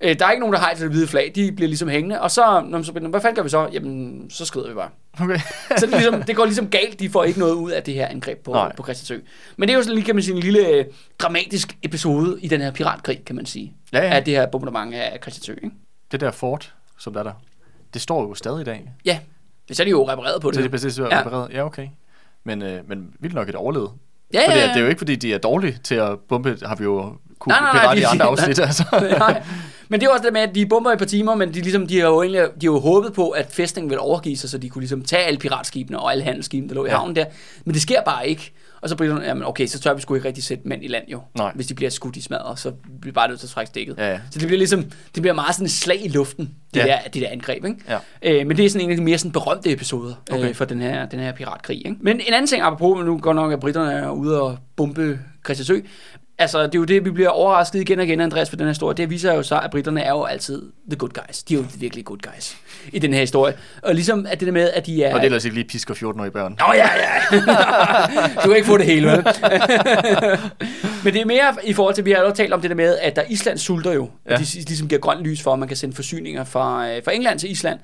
Øh, der er ikke nogen, der har det hvide flag. De bliver ligesom hængende. Og så, når man så hvad fanden gør vi så? Jamen, så skrider vi bare. Okay. Så det, ligesom, det går ligesom galt. De får ikke noget ud af det her angreb på, Nej. på Christiansø. Men det er jo sådan lige, kan man sige, en lille øh, dramatisk episode i den her piratkrig, kan man sige. Ja, ja. Af det her bombardement af Christiansø. Ikke? det der fort, som der er der, det står jo stadig i dag. Ja, så er de jo repareret på det. Så det er præcis Ja. ja. repareret. Ja, okay. Men, øh, men vildt nok et overlevet. Ja, ja, det, ja. er, det er jo ikke, fordi de er dårlige til at bombe, har vi jo kunne Nej, nej, nej, berette i de- andre afsnit. (laughs) Altså. Nej. Men det er også det med, at de bomber i et par timer, men de, ligesom, de har jo egentlig de har jo håbet på, at fæstningen ville overgive sig, så de kunne ligesom tage alle piratskibene og alle handelsskibene, der lå i havnen der. Men det sker bare ikke. Og så britterne, jamen okay, så tør vi sgu ikke rigtig sætte mænd i land jo. Nej. Hvis de bliver skudt i smadret, så bliver vi bare nødt til at trække stikket. Ja, ja. Så det bliver ligesom, det bliver meget sådan et slag i luften, det, Ja. der, det der angreb, ikke? Ja. Øh, men det er sådan en af de mere sådan berømte episoder okay. Okay. øh, for den her, den her piratkrig. Ikke? Men en anden ting, apropos, nu går nok, at britterne er ude og bombe Christiansø. Altså, det er jo det, vi bliver overrasket igen og igen, Andreas, for den her historie. Det viser jo så, at britterne er jo altid the good guys. De er jo virkelig good guys i den her historie. Og ligesom at det der med, at de er... Og det er ellers ikke lige pisker 14-årige børn. Nå ja, ja. (laughs) du kan ikke få det hele, vel? (laughs) Men det er mere i forhold til, vi har jo talt om det der med, at der Island sulter jo. Ja. Ja. De ligesom giver grønt lys for, at man kan sende forsyninger fra, øh, fra England til Island.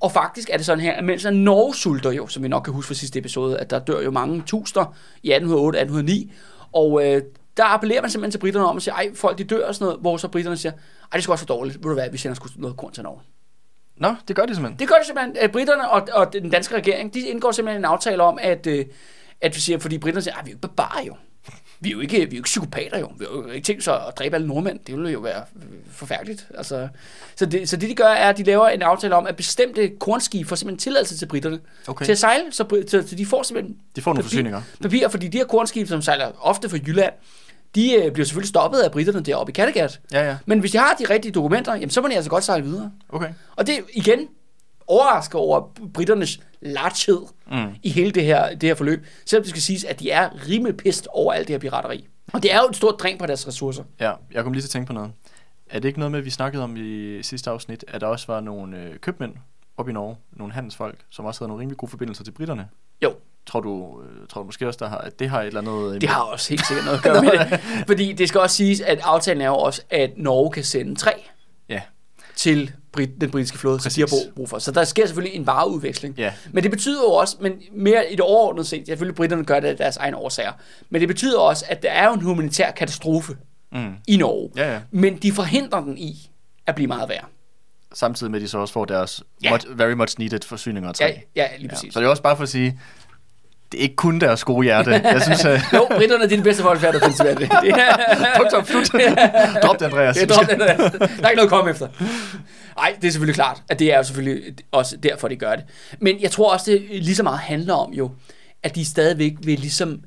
Og faktisk er det sådan her, at mens at Norge sulter jo, som vi nok kan huske fra sidste episode, at der dør jo mange tusinder i 1808-1809. Og øh, der appellerer man simpelthen til britterne om at sige, ej, folk de dør og sådan noget, hvor så britterne siger, ej, det skal også være dårligt, ved du hvad, vi sender sgu noget korn til Norge. Nå, det gør de simpelthen. Det gør de simpelthen. At britterne og, og den danske regering, de indgår simpelthen en aftale om, at, øh, at vi siger, fordi britterne siger, at vi er jo ikke barbarer jo. Vi er jo ikke, vi er jo ikke psykopater jo. Vi har jo ikke tænkt sig at dræbe alle nordmænd. Det ville jo være øh, forfærdeligt. Altså, så, det, så det de gør, er, at de laver en aftale om, at bestemte kornskib får simpelthen tilladelse til britterne Okay. til at sejle. Så, så, så de får simpelthen De får nogle papir- forsyninger. papir, fordi de her kornskib, som sejler ofte fra Jylland, de øh, bliver selvfølgelig stoppet af britterne deroppe i Kattegat. Ja, ja. Men hvis de har de rigtige dokumenter, jamen, så må de altså godt sejle videre. Okay. Og det igen overrasker over britternes larghed Mm. i hele det her, det her forløb. Selvom det skal siges, at de er rimelig pist over alt det her pirateri. Og det er jo et stort dræn på deres ressourcer. Ja, jeg kom lige til at tænke på noget. Er det ikke noget med, at vi snakkede om i sidste afsnit, at der også var nogle øh, købmænd op i Norge, nogle handelsfolk, som også havde nogle rimelig gode forbindelser til britterne? Jo, Tror du, øh, tror du måske også, der har, at det har et eller andet... øh, det har også helt sikkert noget at gøre (laughs) med det. Fordi det skal også siges, at aftalen er jo også, at Norge kan sende tre Ja, til Brit- den britiske flåde, som de har Præcis. brug- for. Så der sker selvfølgelig en vareudveksling. ja, Men det betyder jo også, men mere i det overordnede set, selvfølgelig britterne gør det af deres egne årsager, men det betyder også, at der er jo en humanitær katastrofe mm. i Norge. ja, ja. Men de forhindrer den i at blive meget værre. Samtidig med, at de så også får deres Ja. much, very much needed forsyninger af træ. Ja, ja lige Ja. præcis. Så det er også bare for at sige, det er ikke kun deres gode hjerte. Jeg synes, at... (laughs) Jo, britterne er de bedste folk, der findes. Det er, (laughs) Punktum, slut. Drop det, Andreas. er drop, det der. der er ikke noget at komme efter. Nej, det er selvfølgelig klart, at det er jo selvfølgelig også derfor, de gør det. Men jeg tror også, det lige så meget handler om jo, at de stadigvæk vil ligesom,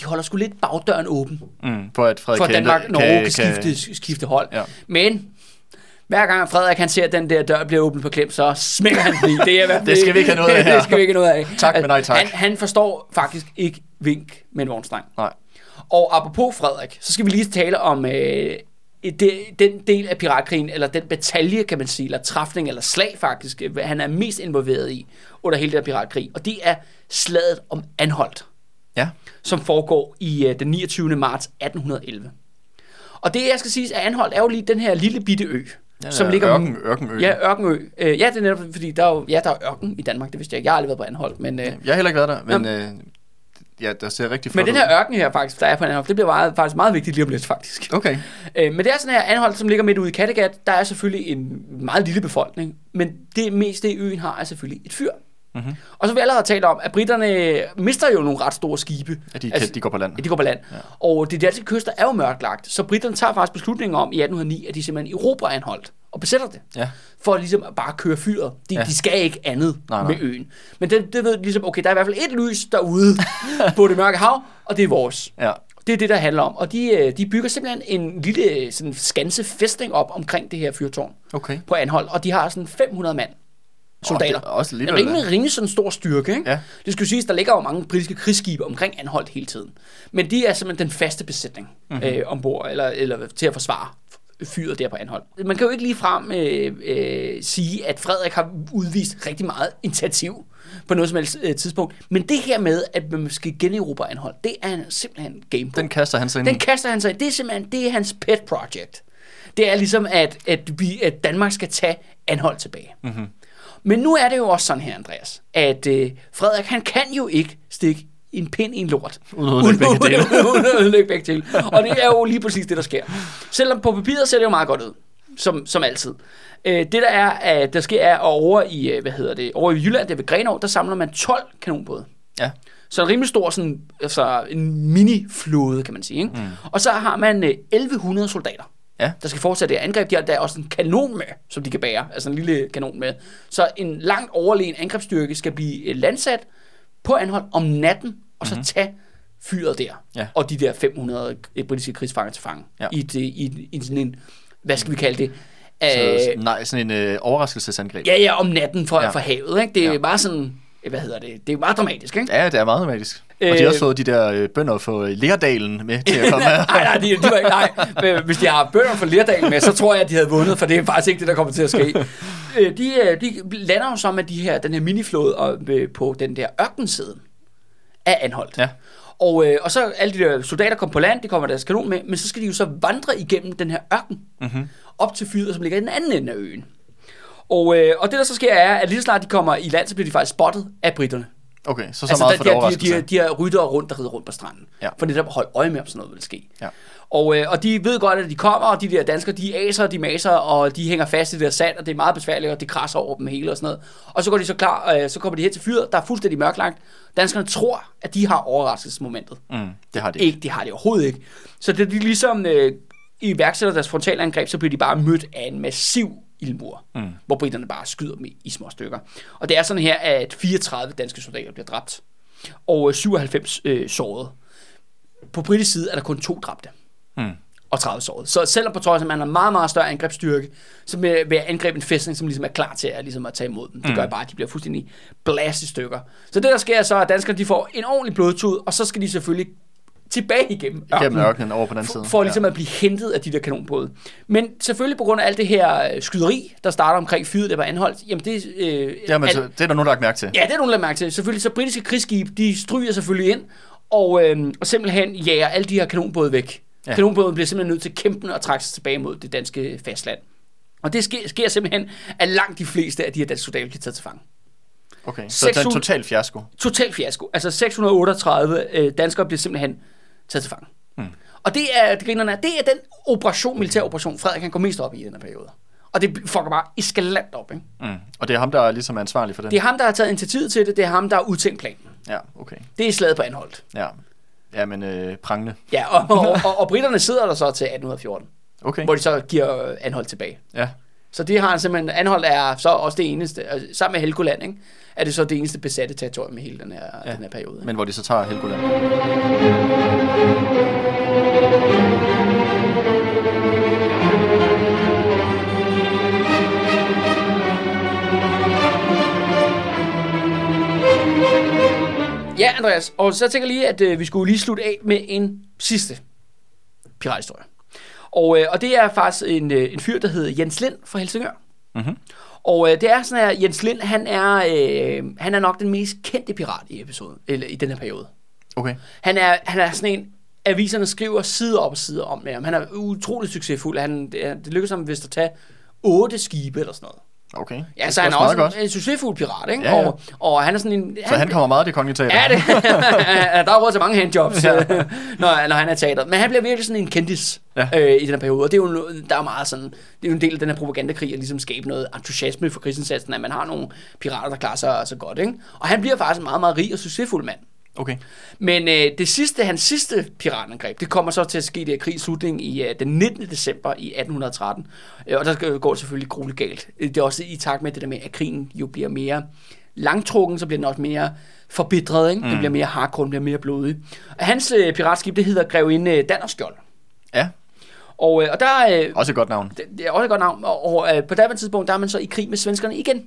de holder sgu lidt bagdøren åben, Mm, for at Frederik for Danmark, Norge kan, kan skifte, skifte hold. Ja. Men hver gang Frederik han ser, at den der dør bliver åbnet på klem, så smækker han den i. Det, er (laughs) Det skal vi ikke have noget af (laughs) her. det skal vi ikke have noget af. Tak, men nej tak. Han, han forstår faktisk ikke vink med en vognstreng. Nej. Og apropos Frederik, så skal vi lige tale om øh, det, den del af piratkrigen, eller den batalje, kan man sige, eller træfning, eller slag faktisk, øh, han er mest involveret i under hele den her piratkrig. Og det er slaget om Anholdt, Ja. som foregår i øh, den 29. marts 1811. Og det, jeg skal sige, at Anholdt er jo lige den her lille bitte ø, Ja, som ligger... ørken, ørkenø. Ja, Ørkenø. Øh, ja, det er netop, fordi der er jo, ja, der er ørken i Danmark, det vidste jeg ikke. Jeg har aldrig været på Anholdt, men... Øh, Jeg har heller ikke været der, men øh, ja, der ser rigtig flot men den her ørken her faktisk, der er på Anholdt, det bliver meget, faktisk meget vigtigt lige om lidt, faktisk. Okay. Øh, men det er sådan her, Anholdt, som ligger midt ude i Kattegat, der er selvfølgelig en meget lille befolkning, men det meste øen har er selvfølgelig et fyr. Mm-hmm. Og så jeg allerede tale om, at britterne mister jo nogle ret store skibe. Ja, de, Altså- de går på land. Ja, de går på land. Ja. Og de danske kyster er jo mørklagt, så britterne tager faktisk beslutningen om i 1809, at de simpelthen erobrer Anholdt og besætter det. Ja. For ligesom at bare køre fyret. De, ja. De skal ikke andet nej, Nej, med øen. Men det, det ved ligesom, okay, der er i hvert fald et lys derude (laughs) på det mørke hav, og det er vores. Ja. Det er det, der handler om. Og de, øh, de bygger simpelthen en lille sådan, skanse fæstning op omkring det her fyrtårn Okay. på Anhold, og de har sådan 500 mand soldater. det er også en alligevel, rimelig, rimelig sådan stor styrke, ikke? Ja. Det skal jo siges, der ligger jo mange britiske krigsskibe omkring Anholdt hele tiden. Men de er simpelthen den faste besætning Mhm. mm-hmm. øh, ombord, eller, eller til at forsvare fyret der på Anholdt. Man kan jo ikke lige frem øh, øh, sige, at Frederik har udvist rigtig meget initiativ på noget som helst øh, tidspunkt. Men det her med, at man skal generobre Anholdt, det er simpelthen game. Den kaster han sig ind Den kaster han sig i. Det er simpelthen det er hans pet project. Det er ligesom, at, at, vi, at Danmark skal tage Anhold tilbage. Mm-hmm. Men nu er det jo også sådan her, Andreas, at øh, Frederik, han kan jo ikke stikke en pind i en lort. Uden at ødelægge begge dele. Uden at ødelægge (laughs) begge dele. Og det er jo lige præcis det, der sker. Selvom på papiret ser det jo meget godt ud, som, som altid. Øh, det der er, at der sker er over i, øh, hvad hedder det, over i Jylland, der ved Grenaa, der samler man 12 kanonbåde. Ja. Så en rimelig stor, sådan, altså en mini-flåde, kan man sige. Ikke? Mm. Og så har man øh, 1100 soldater, Ja. der skal fortsætte det angreb. De har der er også en kanon med, som de kan bære. Altså en lille kanon med. Så en langt overlegen angrebsstyrke skal blive øh, landsat på Anhold om natten, og så mm-hmm. tage fyret der, Ja. og de der 500 britiske krigsfanger til fange, Ja. i, det, i, i sådan en, hvad skal vi kalde det, Så, øh, nej, sådan en øh, overraskelsesangreb. ja, ja, om natten for, ja. For havet, ikke? det er Ja. bare sådan, hvad hedder det, det er meget dramatisk, ikke? Ja, det er meget dramatisk. Og de Øh, har også fået de der øh, bønder for Lerdalen med til at komme (laughs) her. nej, nej, de, de var ikke, nej. Men Hvis de har bønder fra Lerdal med, så tror jeg, at de havde vundet, for det er faktisk ikke det, der kommer til at ske. Øh, de, øh, de lander jo så med de her, den her miniflåde og, øh, på den der ørkensiden af Anholdt. Ja. Og, øh, og så alle de der soldater kommer på land, de kommer deres kanon med, men så skal de jo så vandre igennem den her ørken, Mm-hmm. op til fyret, som ligger i den anden ende af øen. Og, øh, og det der så sker er, at lige så snart de kommer i land, så bliver de faktisk spottet af britterne. Okay, så så Altså, meget der, for de, det de, overraskelse. de, de har ryttere rundt, der rider rundt på stranden. Ja. For netop at holde øje med, om sådan noget vil ske. Ja. Og, øh, og de ved godt, at de kommer, og de der danskere, de aser, de maser, og de hænger fast i det der sand, og det er meget besværligt, og det krasser over dem hele og sådan noget. Og så går de så klar, øh, så kommer de hen til fyret, der er fuldstændig mørklagt. Danskerne tror, at de har overraskelsesmomentet. Mm, det har de Ikke, det har de overhovedet ikke. Så det de ligesom øh, iværksætter deres frontalangreb, så bliver de bare mødt af en massiv ildmur, mm. hvor britterne bare skyder dem i, i små stykker. Og det er sådan her, at 34 danske soldater bliver dræbt, og øh, 97 øh, såret. På britisk side er der kun to dræbte Mm. og 30 såret. Så selvom på trods af, at man har meget, meget større angrebsstyrke, så vil, jeg angribe en fæstning, som ligesom er klar til at, ligesom at tage imod dem. Det gør bare, at de bliver fuldstændig blæst i stykker. Så det, der sker, er så at danskerne de får en ordentlig blodtud, og så skal de selvfølgelig tilbage igennem Gennem ørkenen over på den side. for, for ligesom at blive hentet af de der kanonbåde. Men selvfølgelig på grund af alt det her øh, skyderi, der starter omkring fyret, der var anholdt, jamen det... Øh, Jamen, alt- så, det er der nogen, der har mærke til. Ja, det er nogen, der har mærke til. Selvfølgelig, så britiske krigsskib, de stryger selvfølgelig ind, og, øh, og simpelthen jager alle de her kanonbåde væk. Ja. Ja. Kanonbåden bliver simpelthen nødt til at kæmpe og trække sig tilbage mod det danske fastland. Og det sker, sker simpelthen, at langt de fleste af de her danske soldater bliver taget til fange. Okay, så det er en 600 total fiasko. Total fiasko. Altså 638 øh, danskere bliver simpelthen taget til fange. Mm. Og det er, det, grinerne er, det er den operation, militær operation, Frederik han går mest op i i den her periode. Og det fucker bare eskalant op, ikke? Mm. Og det er ham, der er ligesom ansvarlig for det? Det er ham, der har taget initiativet til det. Det er ham, der har udtænkt planen. Ja, okay. Det er slaget på Anholdt. Ja, ja men øh, prangende. Ja, og, og, og, og britterne sidder der så til 1814, Okay, hvor de så giver Anholdt tilbage. ja. Så det har han simpelthen, Anholdt er så også det eneste, altså, sammen med Helgoland, ikke? er det så det eneste besatte territorium i hele den her. Ja. den her periode. Ikke? Men hvor de så tager Helgoland. Ja, Andreas, og så tænker jeg lige, at øh, vi skulle lige slutte af med en sidste pirathistorie. Og, øh, og det er faktisk en, øh, en fyr, der hedder Jens Lind fra Helsingør. Mhm. Og øh, det er sådan her, Jens Lind, han er, øh, han er nok den mest kendte pirat i episoden, eller i den her periode. Okay. Han er, han er sådan en, aviserne skriver side op og side om med ham. Han er utrolig succesfuld. Han, det, det lykkedes ham vist at tage otte skibe eller sådan noget. Okay. Ja, så han er også godt. en, en succesfuld pirat, ikke? Ja, ja. Og, og han er sådan en... Så han kommer meget i det kongelige teater. Ja, det, (laughs) der er råd til mange handjobs, Ja. (laughs) når, når han er teater. Men han bliver virkelig sådan en kendis Ja. øh, i den her periode. Og det er jo, der er meget sådan, det er jo en del af den her propagandakrig, at ligesom skabe noget entusiasme for krigsindsatsen, at man har nogle pirater, der klarer sig så godt. Ikke? Og han bliver faktisk en meget, meget rig og succesfuld mand. Okay. Men øh, det sidste, hans sidste piratangreb, det kommer så til at ske der krigens slutning i øh, den 19. december i 1813. Øh, og der går selvfølgelig grueligt galt. Øh, Det er også i takt med det der med, at krigen jo bliver mere langtrukken, så bliver den også mere forbitret. Ikke? Mm. Den bliver mere hardcore, den bliver mere blodig. Og hans øh, piratskib, det hedder Grevinde øh, Dannerskjold. Ja, Og, øh, og der øh, også et godt navn. det, det er også et godt navn. Og, og øh, på daværende tidspunkt, der er man så i krig med svenskerne igen.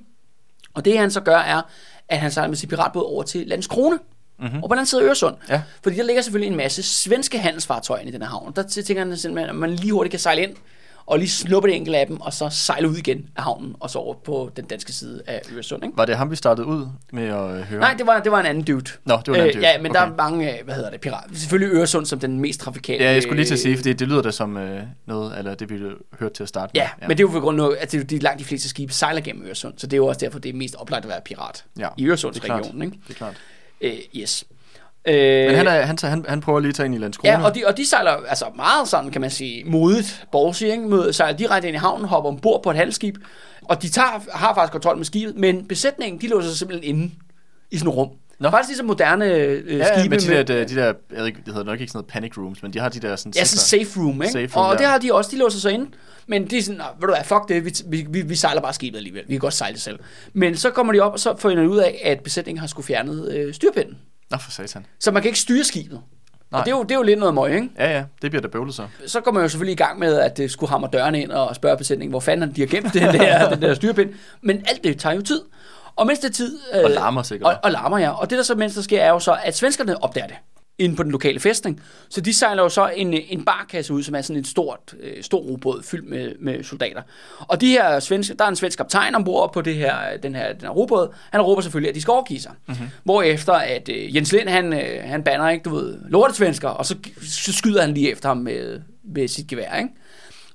Og det han så gør, er, at han sejler med sin piratbåd over til Landskrone. Mm-hmm. Og på den anden side af Øresund. Ja. Fordi der ligger selvfølgelig en masse svenske handelsfartøjer i den her havn. Der tænker han simpelthen, at man lige hurtigt kan sejle ind, og lige snuppe det enkelte af dem, og så sejle ud igen af havnen, og så over på den danske side af Øresund. Ikke? Var det ham, vi startede ud med at øh, høre? Nej, det var, det var en anden dude. Nå, det var en anden dude. Ja, men okay. der er mange, øh, hvad hedder det, pirater. Selvfølgelig Øresund som den mest trafikale. Ja, jeg skulle lige til at sige, fordi det lyder da som øh, noget, eller det vi hørte til at starte med. Ja, ja, men det er jo på grund af, at det, er de langt de fleste skibe sejler gennem Øresund, så det er jo også derfor, det er mest oplagt at være pirat Ja, i Øresundsregionen. Ikke? Det er klart. Øh, yes. Øh, Men han, er, han, tager- han, han prøver lige at tage ind i Landskrone. Ja, og de, og de sejler altså meget sådan, kan man sige, modigt, ballsy, ikke? Sejler direkte ind i havnen, hopper ombord på et handelsskib, og de tager, har faktisk kontrol med skibet, men besætningen, de låser sig simpelthen inde i sådan et rum. Nå. Faktisk ligesom moderne øh, ja, ja, skibe med de der, de, de der, jeg ved ikke, det hedder nok ikke sådan noget panic rooms, men de har de der sådan... Ja, sådan safe room, ikke? Safe room, og ja. det har de også, de låser sig inde. Men de er sådan, "Nå, ved du hvad, fuck det, vi, vi, vi, vi sejler bare skibet alligevel. Vi kan godt sejle det selv. Men så kommer de op, og så finder de ud af, at besætningen har skulle fjernet øh, styrpinden. Nå, for satan. Så man kan ikke styre skibet. Og det er, jo, det er jo lidt noget møg, ikke? Ja, ja, det bliver da bøvlet så. Så går man jo selvfølgelig i gang med, at det skulle hamre dørene ind og spørge besætningen, hvor fanden de har gemt den der, den der styrpind. Men alt det tager jo tid. Og mens det er tid... Øh, Og larmer sikkert. Og, og larmer, ja. Og det, der så mens der sker, er jo så, at svenskerne opdager det inde på den lokale fæstning. Så de sejler jo så en, en barkasse ud, som er sådan en stort, øh, stor robåd fyldt med, med soldater. Og de her svenske, der er en svensk kaptajn ombord på det her, den her, den her robåd. Han råber selvfølgelig, at de skal overgive sig. Mm-hmm. Hvorefter at øh, Jens Lind, han, øh, han banner, ikke, du ved, lortesvensker, og så, så skyder han lige efter ham med, med sit gevær, ikke?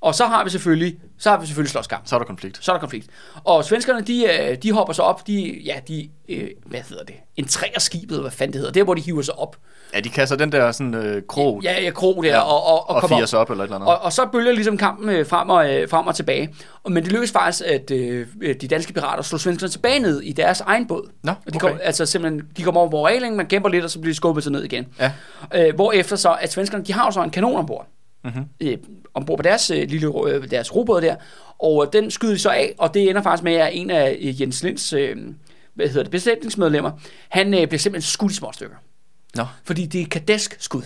Og så har vi selvfølgelig, så har vi selvfølgelig slåskamp. Så er der konflikt. Så er der konflikt. Og svenskerne, de, øh, de hopper så op, de, ja, de, øh, hvad hedder det, entræer skibet, hvad fanden det hedder, der hvor de hiver sig op. Ja, de kaster den der sådan øh, krog Ja, ja, krog der, Ja, og, og, og, og kommer firer sig op eller et eller andet. og, og så bølger ligesom kampen øh, frem, og, øh, frem og tilbage. Og, men det lykkedes faktisk, at øh, de danske pirater slog svenskerne tilbage ned i deres egen båd. Nå, Og de, okay. kom, altså simpelthen, de kommer over på reglingen, man kæmper lidt, og så bliver de skubbet sig ned igen. Ja. Øh, hvorefter så, at svenskerne, de har jo så en kanon ombord. Mhm. Øh, ombord på deres øh, lille øh, deres robåd der. Og øh, den skyder de så af, og det ender faktisk med, at en af øh, Jens Linds øh, hvad hedder det, besætningsmedlemmer, han øh, bliver simpelthen skudt i små stykker. Nå. Fordi det er kadesk skud.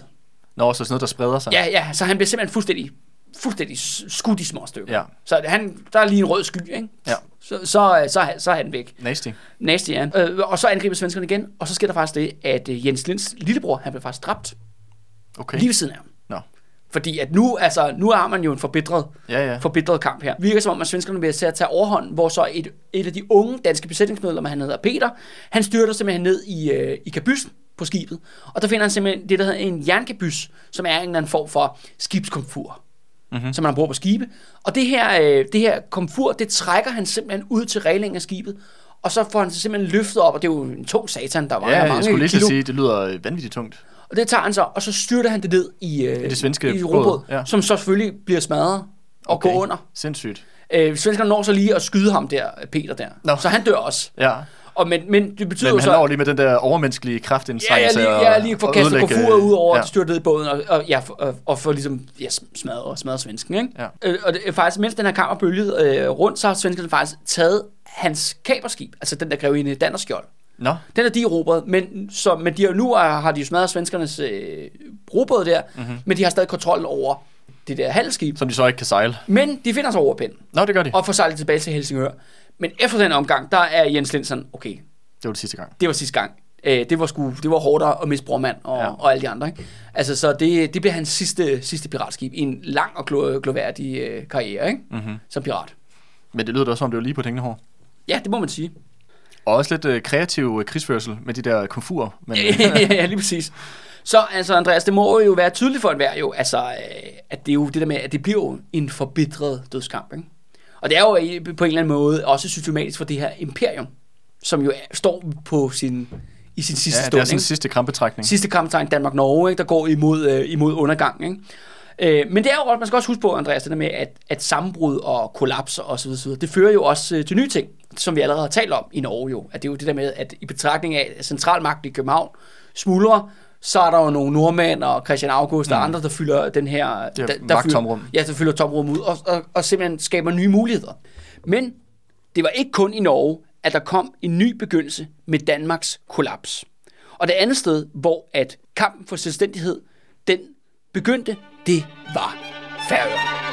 Nå, så sådan noget, der spreder sig. Ja, ja, så han bliver simpelthen fuldstændig, fuldstændig skudt i små stykker. Ja. Så han, der er lige en rød sky, ikke? Ja. Så, så, øh, så, så er han væk. Nasty. Nasty, ja. Øh, og så angriber svenskerne igen, og så sker der faktisk det, at øh, Jens Linds lillebror, han bliver faktisk dræbt Okay. lige ved siden af ham. Fordi at nu, altså, nu har man jo en forbitret, Ja, ja. forbitret kamp her. Virker som om, at svenskerne vil til at tage overhånd, hvor så et, et af de unge danske besætningsmedlemmer, han hedder Peter, han styrter simpelthen ned i, øh, i kabyssen på skibet. Og der finder han simpelthen det, der hedder en jernkabys, som er en eller anden form for skibskomfur, Mhm. som man bruger på skibe. Og det her, øh, det her komfur, det trækker han simpelthen ud til reglingen af skibet, og så får han sig simpelthen løftet op, og det er jo en tung satan, der vejer Ja, jeg mange skulle lige kilo. sige, det lyder vanvittigt tungt. Og det tager han så, og så styrter han det ned i, øh, I det svenske i robåd, ja. som så selvfølgelig bliver smadret og okay. går under. Sindssygt. Øh, svenskerne når så lige at skyde ham der, Peter der. Nå. Så han dør også. Ja. Og men, men det betyder Men jo han så... når lige med den der overmenneskelige Ja, kraftindsats. jeg lige, jeg lige får kastet komfuret ud over, ja. Ja. at styrte ned i båden, og, og, ja, for, og, og få ligesom ja, smadret, og smadret svensken. Ikke? Ja. Øh, og det, er faktisk, mens den her kamp er bølget øh, rundt, så har svenskerne faktisk taget hans kaperskib, altså den der grevinde Dannerskjold. Nå, Den er de erobret, men, så, men de nu er, har de jo smadret svenskernes øh, robåd der, Mhm. mm-hmm. men de har stadig kontrol over det der handelsskib. som de så ikke kan sejle. Men de finder sig over pinden Nå, det gør de. og får sejlet tilbage til Helsingør. Men efter den omgang, der er Jens Lind sådan, okay, Det var det sidste gang. det var sidste gang. Øh, det var sgu, det var hårdere at miste brormand og, ja. og alle de andre. Ikke? Altså, så det, det bliver hans sidste, sidste piratskib i en lang og glo- gloværdig øh, karriere ikke? Mm-hmm. som pirat. Men det lyder da også som, det var lige på tingene hår. Ja, det må man sige. Og også lidt øh, kreativ øh, krigsførsel med de der komfurer. Men, (laughs) øh, ja, lige præcis. Så altså, Andreas, det må jo være tydeligt for enhver jo, altså, øh, at det er jo det der med, at det bliver jo en forbitret dødskamp. Ikke? Og det er jo i- på en eller anden måde også systematisk for det her imperium, som jo er, står på sin, i sin sidste ja, det stund. er sådan en ikke? sidste krampetrækning. sidste kamptegn Danmark-Norge, ikke, der går imod, øh, imod undergang. Ikke? Øh, men det er jo også, man skal også huske på, Andreas, det der med, at, at sammenbrud og kollaps og så videre, så videre, det fører jo også øh, til nye ting, som vi allerede har talt om i Norge jo. At det er jo det der med, at i betragtning af centralmagten i København smuldrer, så er der jo nogle nordmænd og Christian August og Mm. andre, der fylder den her... Det er der, der. Fylder, ja, der fylder tomrum ud og, og, og simpelthen skaber nye muligheder. Men det var ikke kun i Norge, at der kom en ny begyndelse med Danmarks kollaps. Og det andet sted, hvor at kampen for selvstændighed, den begyndte, det var Færøerne.